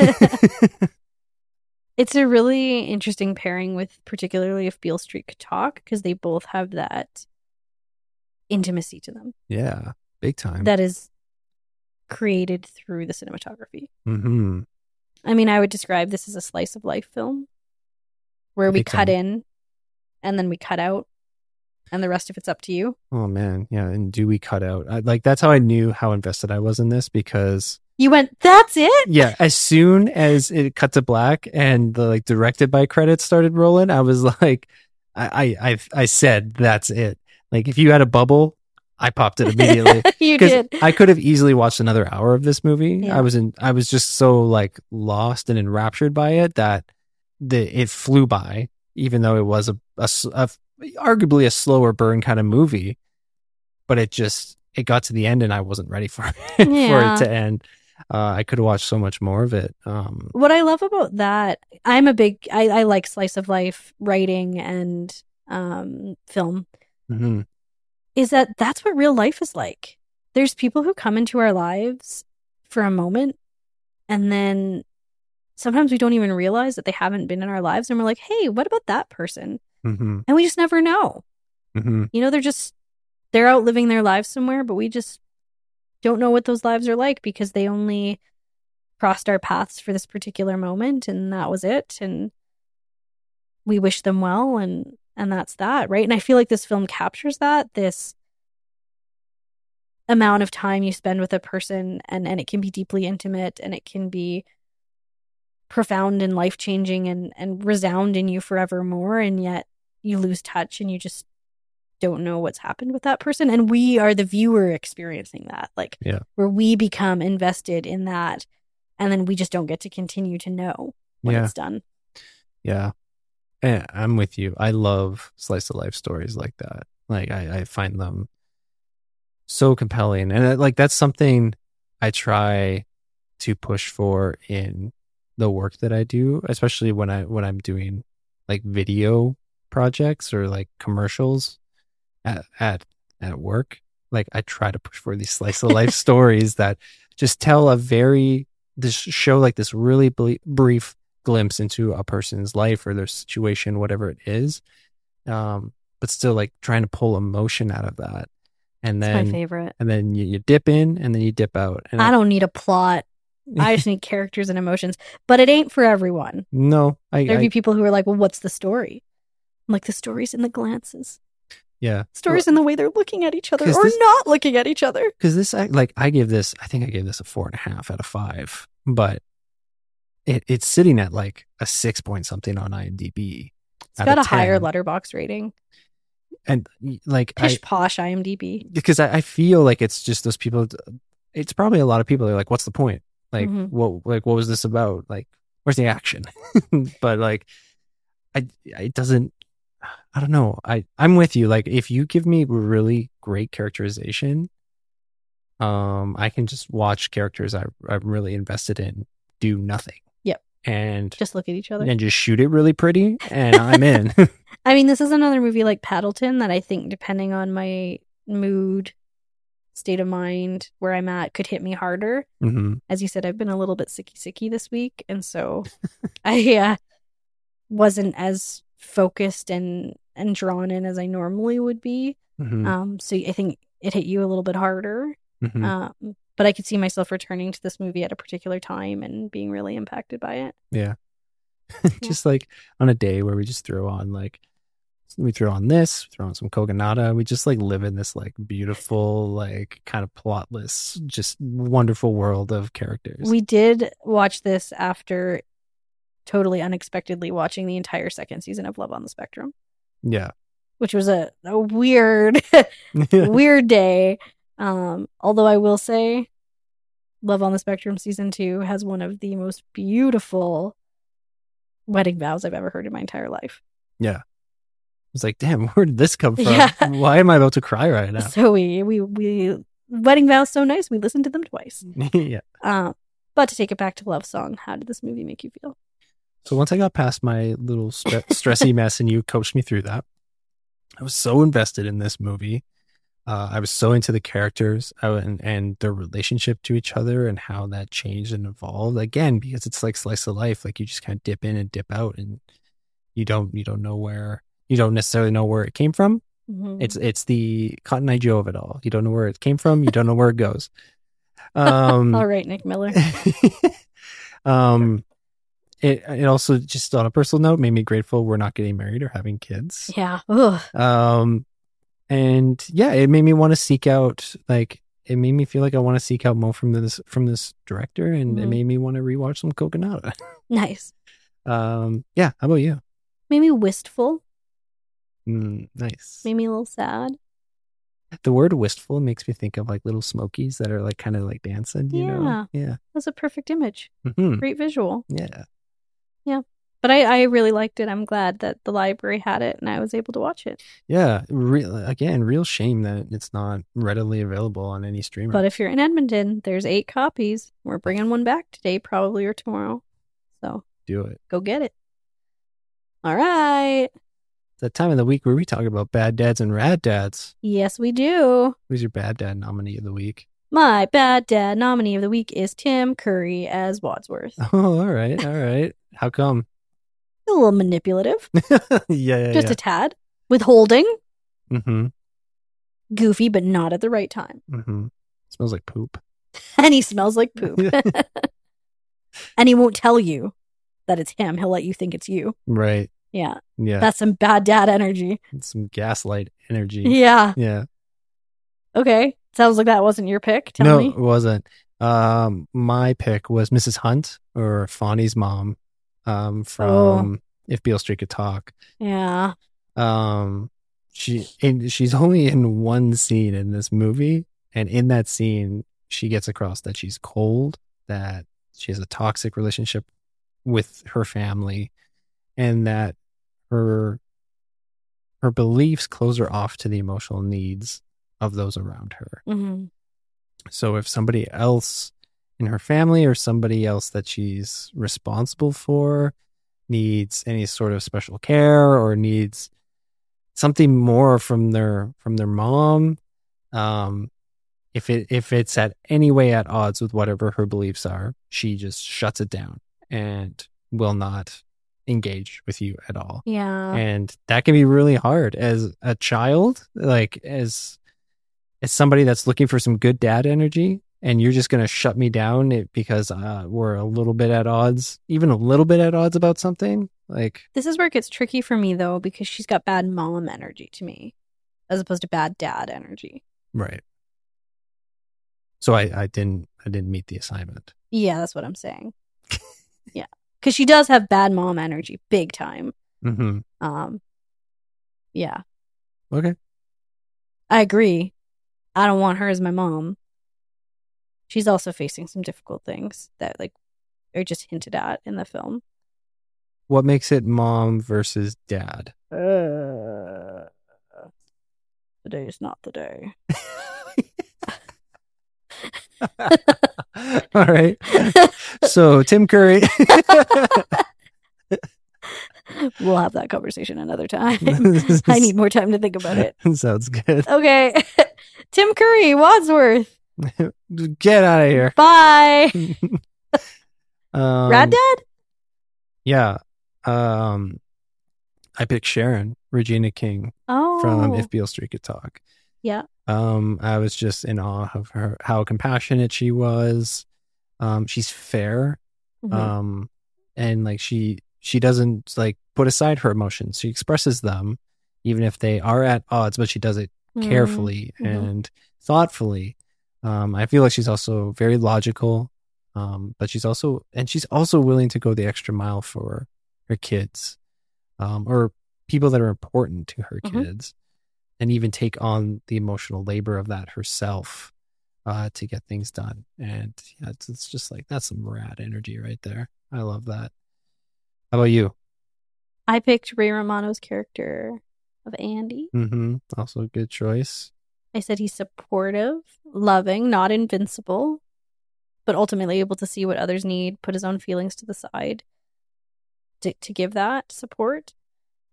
S1: It's a really interesting pairing with particularly if Beale Street could talk because they both have that intimacy to them
S2: yeah, big time.
S1: that is created through the cinematography.
S2: hmm
S1: I mean, I would describe this as a slice of life film where we
S2: Big
S1: cut
S2: time.
S1: in and then we cut out and the rest of it's up to you.
S2: Oh man, yeah. And do we cut out? I, like that's how I knew how invested I was in this because
S1: You went, that's it?
S2: yeah, as soon as it cut to black and the like directed by credits started rolling, I was like, I I I, I said that's it. Like if you had a bubble, I popped it immediately.
S1: you
S2: because
S1: did.
S2: I could have easily watched another hour of this movie.
S1: Yeah.
S2: I was in, I was just so like lost and enraptured by it that the it flew by, even though it was a, a a- arguably a slower burn kind of movie. But it just it got to the end and I wasn't ready for it for it to end. Uh, I could have watched so much more of it. Um,
S1: What I love about that, I'm a big, I, I like slice of life writing and um, film,
S2: mhm.
S1: is that that's what real life is like. There's people who come into our lives for a moment and then sometimes we don't even realize that they haven't been in our lives and we're like, hey, what about that person?
S2: Mhm.
S1: And we just never know.
S2: Mhm.
S1: You know, they're just they're out living their lives somewhere, but we just don't know what those lives are like because they only crossed our paths for this particular moment and that was it and we wish them well and and that's that, right? And I feel like this film captures that this amount of time you spend with a person and and it can be deeply intimate and it can be profound and life changing and and resound in you forevermore and yet you lose touch and you just don't know what's happened with that person and we are the viewer experiencing that like
S2: Yeah.
S1: where we become invested in that and then we just don't get to continue to know what
S2: Yeah.
S1: it's done
S2: Yeah. Yeah, I'm with you. I love slice of life stories like that. Like I, I find them so compelling. And uh, like that's something I try to push for in the work that I do, especially when I when I'm doing like video projects or like commercials at at at work. Like I try to push for these slice of life stories that just tell a very this show like this really ble- brief glimpse into a person's life or their situation, whatever it is. Um, but still like trying to pull emotion out of that. And
S1: it's my favorite
S2: and then you, you dip in and then you dip out. And
S1: i don't need a plot i just need characters and emotions but it ain't for everyone
S2: no, I,
S1: there'd
S2: I
S1: be people who are like well what's the story I'm like the story's in the glances
S2: yeah.
S1: stories in the way they're looking at each other or
S2: this-
S1: not looking at each other
S2: because this I, like I give this I think I gave this a four and a half out of five, but it, it's sitting at like a six point something on IMDb.
S1: it's got a
S2: of
S1: higher Letterboxd rating
S2: and like I,
S1: posh imdb
S2: because I, I feel like it's just those people. It's probably a lot of people. They're like, "What's the point? Like,
S1: Mhm.
S2: what? Like, what was this about? Like, where's the action?" but like, I it doesn't. I don't know. I I'm with you. Like, if you give me really great characterization, um, I can just watch characters I I'm really invested in do nothing.
S1: Yep.
S2: And
S1: just look at each other
S2: and just shoot it really pretty, and I'm in.
S1: i mean this is another movie like paddleton that i think depending on my mood state of mind where i'm at could hit me harder.
S2: Hmm
S1: as you said i've been a little bit sicky sicky this week. And so i uh, wasn't as focused and and drawn in as i normally would be.
S2: Hmm
S1: um so i think it hit you a little bit harder.
S2: Hmm
S1: um but i could see myself returning to this movie at a particular time and being really impacted by it.
S2: Yeah. just like on a day where we just throw on like we throw on this, throw on some Kogonada. We just like live in this like beautiful, like kind of plotless, just wonderful world of characters.
S1: We did watch this after totally unexpectedly watching the entire second season of Love on the Spectrum,
S2: yeah.
S1: which was a, a weird, weird day. Um, although I will say, Love on the Spectrum season two has one of the most beautiful wedding vows I've ever heard in my entire life.
S2: yeah. It's like, damn, where did this come from?
S1: Yeah.
S2: Why am I about to cry right now?
S1: So we we we wedding vows so nice we listened to them twice.
S2: yeah.
S1: Um, but to take it back to Lovesong, how did this movie make you feel?
S2: So once I got past my little stre- stressy mess and you coached me through that, I was so invested in this movie. Uh, I was so into the characters uh, and, and their relationship to each other and how that changed and evolved. Again, because it's like slice of life, like you just kind of dip in and dip out, and you don't you don't know where you don't necessarily know where it came from.
S1: Mhm.
S2: It's it's the Cotton Eye Joe of it all. You don't know where it came from. You don't know where it goes. Um,
S1: all right, Nick Miller.
S2: um, it it also just on a personal note made me grateful we're not getting married or having kids.
S1: Yeah. Ugh.
S2: Um, and yeah, it made me want to seek out like it made me feel like I want to seek out more from this from this director, and it
S1: Mhm.
S2: made me want to rewatch some Kogonada.
S1: Nice.
S2: um, yeah. How about you?
S1: Made me wistful.
S2: Mm, nice.
S1: Made me a little sad.
S2: The word wistful makes me think of like little smokies that are like kind of like dancing. You know? Yeah.
S1: That's a perfect image.
S2: hmm
S1: Great visual.
S2: Yeah. Yeah.
S1: But I, I really liked it. I'm glad that the library had it and I was able to watch it.
S2: Yeah. Real again, real shame that it's not readily available on any streamer.
S1: But if you're in Edmonton, there's eight copies. We're bringing one back today, probably or tomorrow. So
S2: do it.
S1: go get it. All right.
S2: That time of the week where we talk about bad dads and rad dads.
S1: Yes, we do.
S2: Who's your bad dad nominee of the week?
S1: My bad dad nominee of the week is Tim Curry as Wadsworth.
S2: Oh, all right, all right. How come?
S1: A little manipulative,
S2: yeah, yeah,
S1: just
S2: yeah.
S1: a tad. Withholding,
S2: mm-hmm.
S1: goofy, but not at the right time.
S2: Mm-hmm. Smells like poop.
S1: And he smells like poop. and he won't tell you that it's him. He'll let you think it's you.
S2: Right.
S1: Yeah.
S2: Yeah.
S1: That's some bad dad energy.
S2: Some gaslight energy.
S1: Yeah.
S2: Yeah.
S1: Okay. Sounds like that wasn't your pick. Tell
S2: no,
S1: me.
S2: it wasn't. Um, my pick was Mrs. Hunt or Fonny's mom, um, from
S1: Oh.
S2: If Beale Street Could Talk.
S1: Yeah.
S2: Um, she and she's only in one scene in this movie, and in that scene, she gets across that she's cold, that she has a toxic relationship with her family, and that her her beliefs close her off to the emotional needs of those around her.
S1: hmm
S2: So if somebody else in her family or somebody else that she's responsible for needs any sort of special care or needs something more from their from their mom, um, if it if it's at any way at odds with whatever her beliefs are, she just shuts it down and will not engage with you at all
S1: Yeah.
S2: and that can be really hard as a child like as as somebody that's looking for some good dad energy and you're just going to shut me down it- because uh, we're a little bit at odds even a little bit at odds about something like
S1: This is where it gets tricky for me though, because she's got bad mom energy to me, as opposed to bad dad energy.
S2: right so i i didn't i didn't meet the assignment
S1: Yeah, that's what I'm saying. yeah, because she does have bad mom energy, big time.
S2: hmm
S1: Um, yeah,
S2: okay
S1: I agree. I don't want her as my mom. She's also facing some difficult things that like are just hinted at in the film.
S2: what makes it mom versus dad
S1: Uh, today is not the day.
S2: all right so tim curry
S1: we'll have that conversation another time. I need more time to think about it.
S2: sounds good
S1: Okay. Tim Curry, Wadsworth.
S2: get out of here
S1: Bye.
S2: Um,
S1: Rad Dad?
S2: Yeah. Um, I picked Sharon, Regina King
S1: Oh.
S2: from If Beale Street Could Talk.
S1: Yeah.
S2: Um, I was just in awe of her, how compassionate she was. Um, she's fair.
S1: Mhm.
S2: Um, and like she, she doesn't like put aside her emotions. She expresses them, even if they are at odds, but she does it
S1: Mm.
S2: carefully
S1: Mhm.
S2: and thoughtfully. Um, I feel like she's also very logical, um, but she's also and she's also willing to go the extra mile for her kids, um, or people that are important to her
S1: Mhm.
S2: kids, and even take on the emotional labor of that herself uh, to get things done. And yeah, it's, it's just like that's some rad energy right there. I love that. How about you?
S1: I picked Ray Romano's character of Andy.
S2: Mm-hmm. Also a good choice.
S1: I said he's supportive, loving, not invincible, but ultimately able to see what others need, put his own feelings to the side to, to give that support.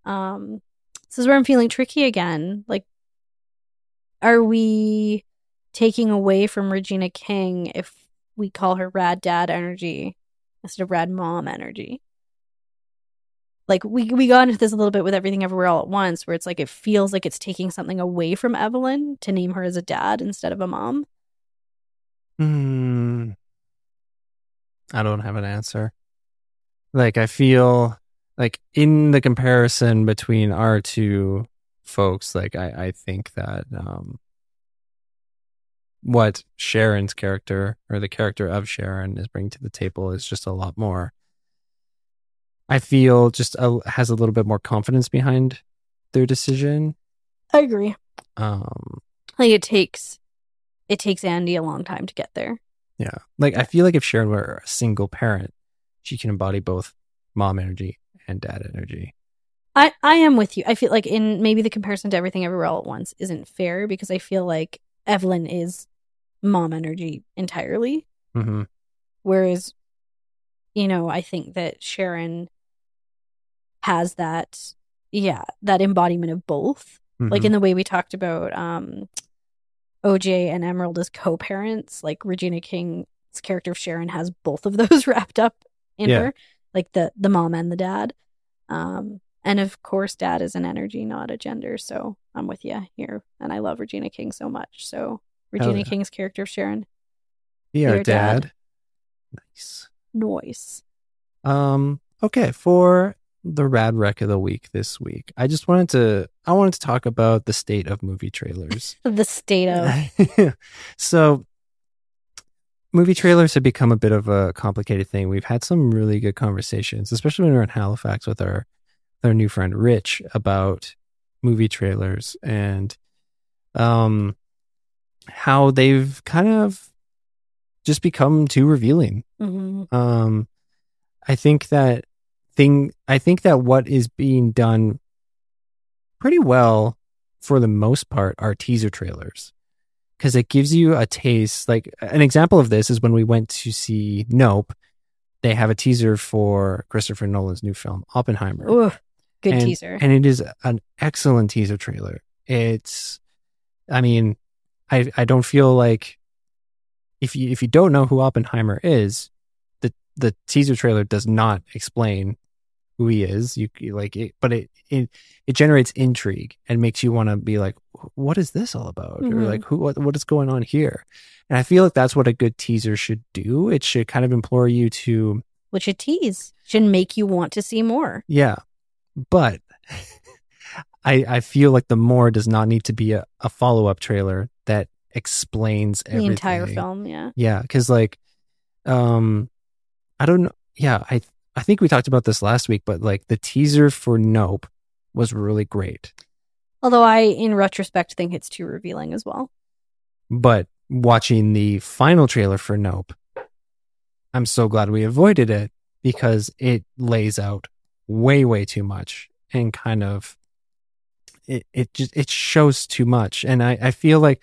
S1: Um, this is where I'm feeling tricky again. Like, are we taking away from Regina King if we call her rad dad energy instead of rad mom energy? Like we we got into this a little bit with everything everywhere all at once, where it's like it feels like it's taking something away from Evelyn to name her as a dad instead of a mom.
S2: Hmm. I don't have an answer. Like I feel like in the comparison between our two folks, like I, I think that um what Sharon's character or the character of Sharon is bringing to the table is just a lot more. I feel just a, has a little bit more confidence behind their decision.
S1: I agree.
S2: Um,
S1: Like it takes it takes Andy a long time to get there.
S2: Yeah. Like I feel like if Sharon were a single parent, she can embody both mom energy and dad energy.
S1: I I am with you. I feel like in maybe the comparison to everything everywhere all at once isn't fair because I feel like Evelyn is mom energy entirely,
S2: hmm
S1: whereas you know I think that Sharon has that yeah that embodiment of both. like in the way we talked about um oj and emerald as co-parents like regina king's character of sharon has both of those wrapped up in
S2: Yeah.
S1: her like the the mom and the dad um and of course dad is an energy not a gender so I'm with you here, and I love Regina King so much. So Regina
S2: yeah.
S1: King's character of Sharon,
S2: Be our
S1: dad.
S2: dad. Nice.
S1: noise.
S2: Um, okay, for the rad wreck of the week this week, I just wanted to I wanted to talk about the state of movie trailers.
S1: The state of
S2: so movie trailers have become a bit of a complicated thing. We've had some really good conversations, especially when we are in Halifax with our our new friend Rich about movie trailers and um how they've kind of just become too revealing.
S1: Mhm.
S2: Um, I think that thing. I think that what is being done pretty well for the most part are teaser trailers because it gives you a taste. Like an example of this is when we went to see Nope. They have a teaser for Christopher Nolan's new film Oppenheimer
S1: Ooh, good
S2: and,
S1: teaser.
S2: and it is an excellent teaser trailer. It's, I mean, I I don't feel like if you if you don't know who Oppenheimer is, the the teaser trailer does not explain who he is. You, you like it, but it it it generates intrigue and makes you want to be like, what is this all about, or
S1: Mhm.
S2: like who what what is going on here? And I feel like that's what a good teaser should do. It should kind of implore you to
S1: Which a tease should make you want to see more.
S2: Yeah. But I I feel like the more does not need to be a, a follow up trailer that explains
S1: The
S2: everything.
S1: entire film, yeah.
S2: Yeah, because like um I don't know yeah, I I think we talked about this last week, but like the teaser for Nope was really great.
S1: Although I, in retrospect, think it's too revealing as well.
S2: But watching the final trailer for Nope, I'm so glad we avoided it because it lays out way, way too much and kind of it, it just it shows too much. And I, I feel like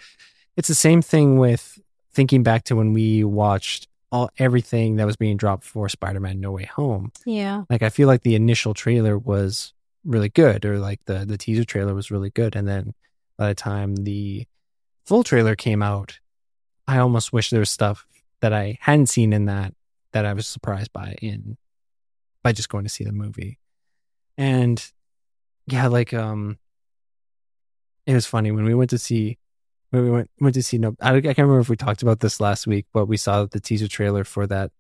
S2: it's the same thing with thinking back to when we watched all everything that was being dropped for Spider-Man No Way Home.
S1: Yeah.
S2: Like I feel like the initial trailer was really good, or like the the teaser trailer was really good, and then by the time the full trailer came out, I almost wish there was stuff that I hadn't seen in that that I was surprised by in by just going to see the movie, and yeah, like um, it was funny when we went to see when we went went to see no I, I can't remember if we talked about this last week, but we saw the teaser trailer for that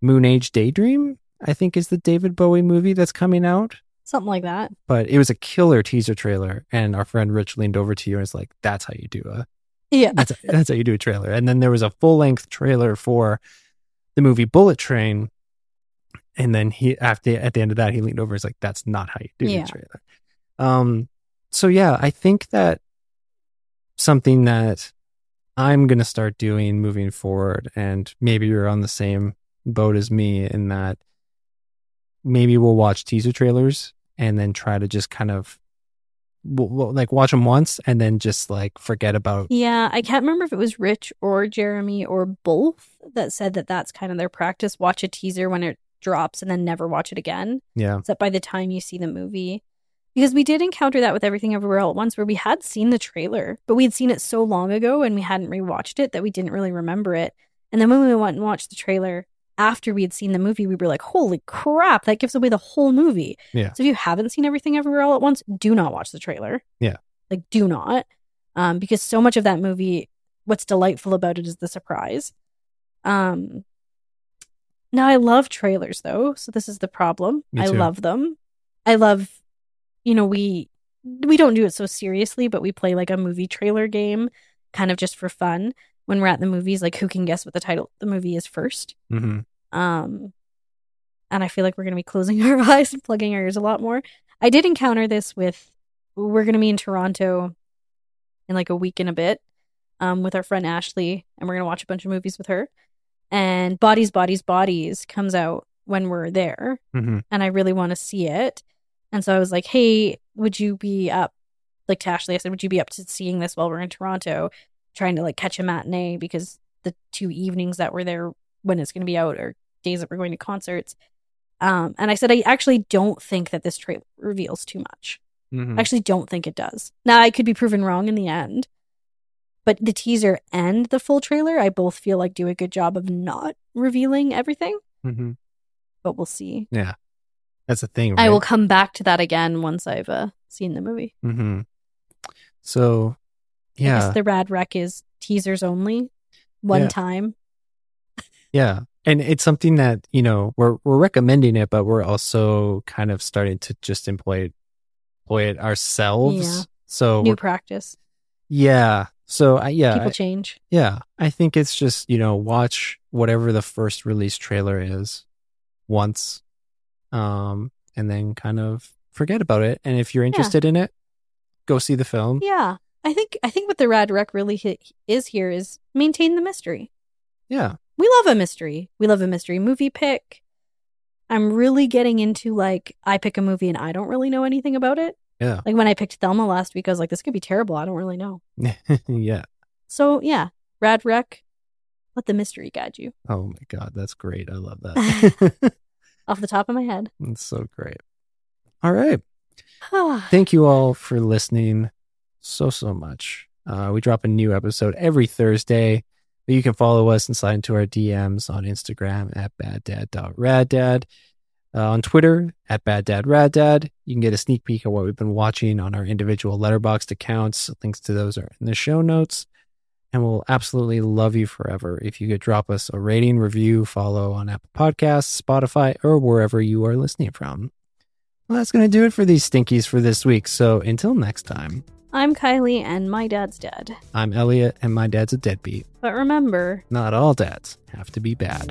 S2: Moon Age Daydream. I think is the David Bowie movie that's coming out
S1: Something like that.
S2: but it was a killer teaser trailer and our friend rich leaned over to you and was like that's how you do a
S1: Yeah.
S2: that's, that's how you do a trailer and then there was a full-length trailer for the movie bullet train and then he after at the end of that he leaned over and was like that's not how you do
S1: Yeah.
S2: a trailer um so yeah i think that something that i'm going to start doing moving forward and maybe you're on the same boat as me in that maybe we'll watch teaser trailers and then try to just kind of we'll, we'll, like watch them once and then just like forget about
S1: Yeah, I can't remember if it was Rich or Jeremy or both that said that that's kind of their practice. Watch a teaser when it drops and then never watch it again.
S2: yeah
S1: So that by the time you see the movie, because we did encounter that with Everything Everywhere All at Once, where we had seen the trailer, but we had seen it so long ago and we hadn't rewatched it that we didn't really remember it. And then when we went and watched the trailer after we had seen the movie, we were like, "Holy crap! That gives away the whole movie."
S2: Yeah.
S1: So if you haven't seen Everything Everywhere All at Once, do not watch the trailer.
S2: Yeah.
S1: Like, do not, um, because so much of that movie, what's delightful about it is the surprise. Um. Now I love trailers though, so this is the problem.
S2: Me
S1: I love them. I love, you know, we we don't do it so seriously, but we play like a movie trailer game, kind of just for fun. When we're at the movies, like who can guess what the title of the movie is first?
S2: hmm
S1: Um, and I feel like we're going to be closing our eyes and plugging our ears a lot more. I did encounter this with, we're going to be in Toronto in like a week and a bit um, with our friend Ashley, and we're going to watch a bunch of movies with her. And Bodies, Bodies, Bodies comes out when we're there,
S2: hmm
S1: and I really want to see it. And so I was like, hey, would you be up? Like to Ashley, I said, would you be up to seeing this while we're in Toronto, trying to like catch a matinee because the two evenings that we're there when it's going to be out are days that we're going to concerts. Um, and I said, I actually don't think that this trailer reveals too much.
S2: hmm
S1: I actually don't think it does. Now, I could be proven wrong in the end, but the teaser and the full trailer, I both feel like do a good job of not revealing everything,
S2: hmm
S1: but we'll see.
S2: yeah that's the thing
S1: I will come back to that again once I've uh, seen the movie.
S2: hmm So,
S1: I
S2: yeah,
S1: the Rad Rec is teasers only, one
S2: Yeah.
S1: time.
S2: yeah, and it's something that you know we're we're recommending it, but we're also kind of starting to just employ it, employ it ourselves.
S1: Yeah.
S2: So,
S1: New practice.
S2: yeah, so I, yeah,
S1: People
S2: I-
S1: change.
S2: Yeah, I think it's just, you know, watch whatever the first release trailer is once um and then kind of forget about it and if you're interested in it, go see the film.
S1: Yeah. I think I think what the Rad Rec really hit is here is maintain the mystery.
S2: Yeah.
S1: We love a mystery. We love a mystery movie pick. I'm really getting into like I pick a movie and I don't really know anything about it.
S2: Yeah.
S1: Like when I picked Thelma last week, I was like, this could be terrible. I don't really know.
S2: yeah.
S1: So yeah, Rad Rec, let the mystery guide you.
S2: Oh my god, that's great. I love that.
S1: Off the top of my head.
S2: it's so great. All right. Thank you all for listening so, so much. Uh, we drop a new episode every Thursday. But you can follow us and slide into our DMs on Instagram at baddad.raddad, uh, on Twitter at baddadraddad. You can get a sneak peek of what we've been watching on our individual Letterboxd accounts. Links to those are in the show notes. And we'll absolutely love you forever if you could drop us a rating, review, follow on Apple Podcasts, Spotify, or wherever you are listening from. Well, that's going to do it for these stinkies for this week. So until next time,
S1: I'm Kylie and my dad's dead.
S2: I'm Elliott and my dad's a deadbeat.
S1: But remember,
S2: Not all dads have to be bad.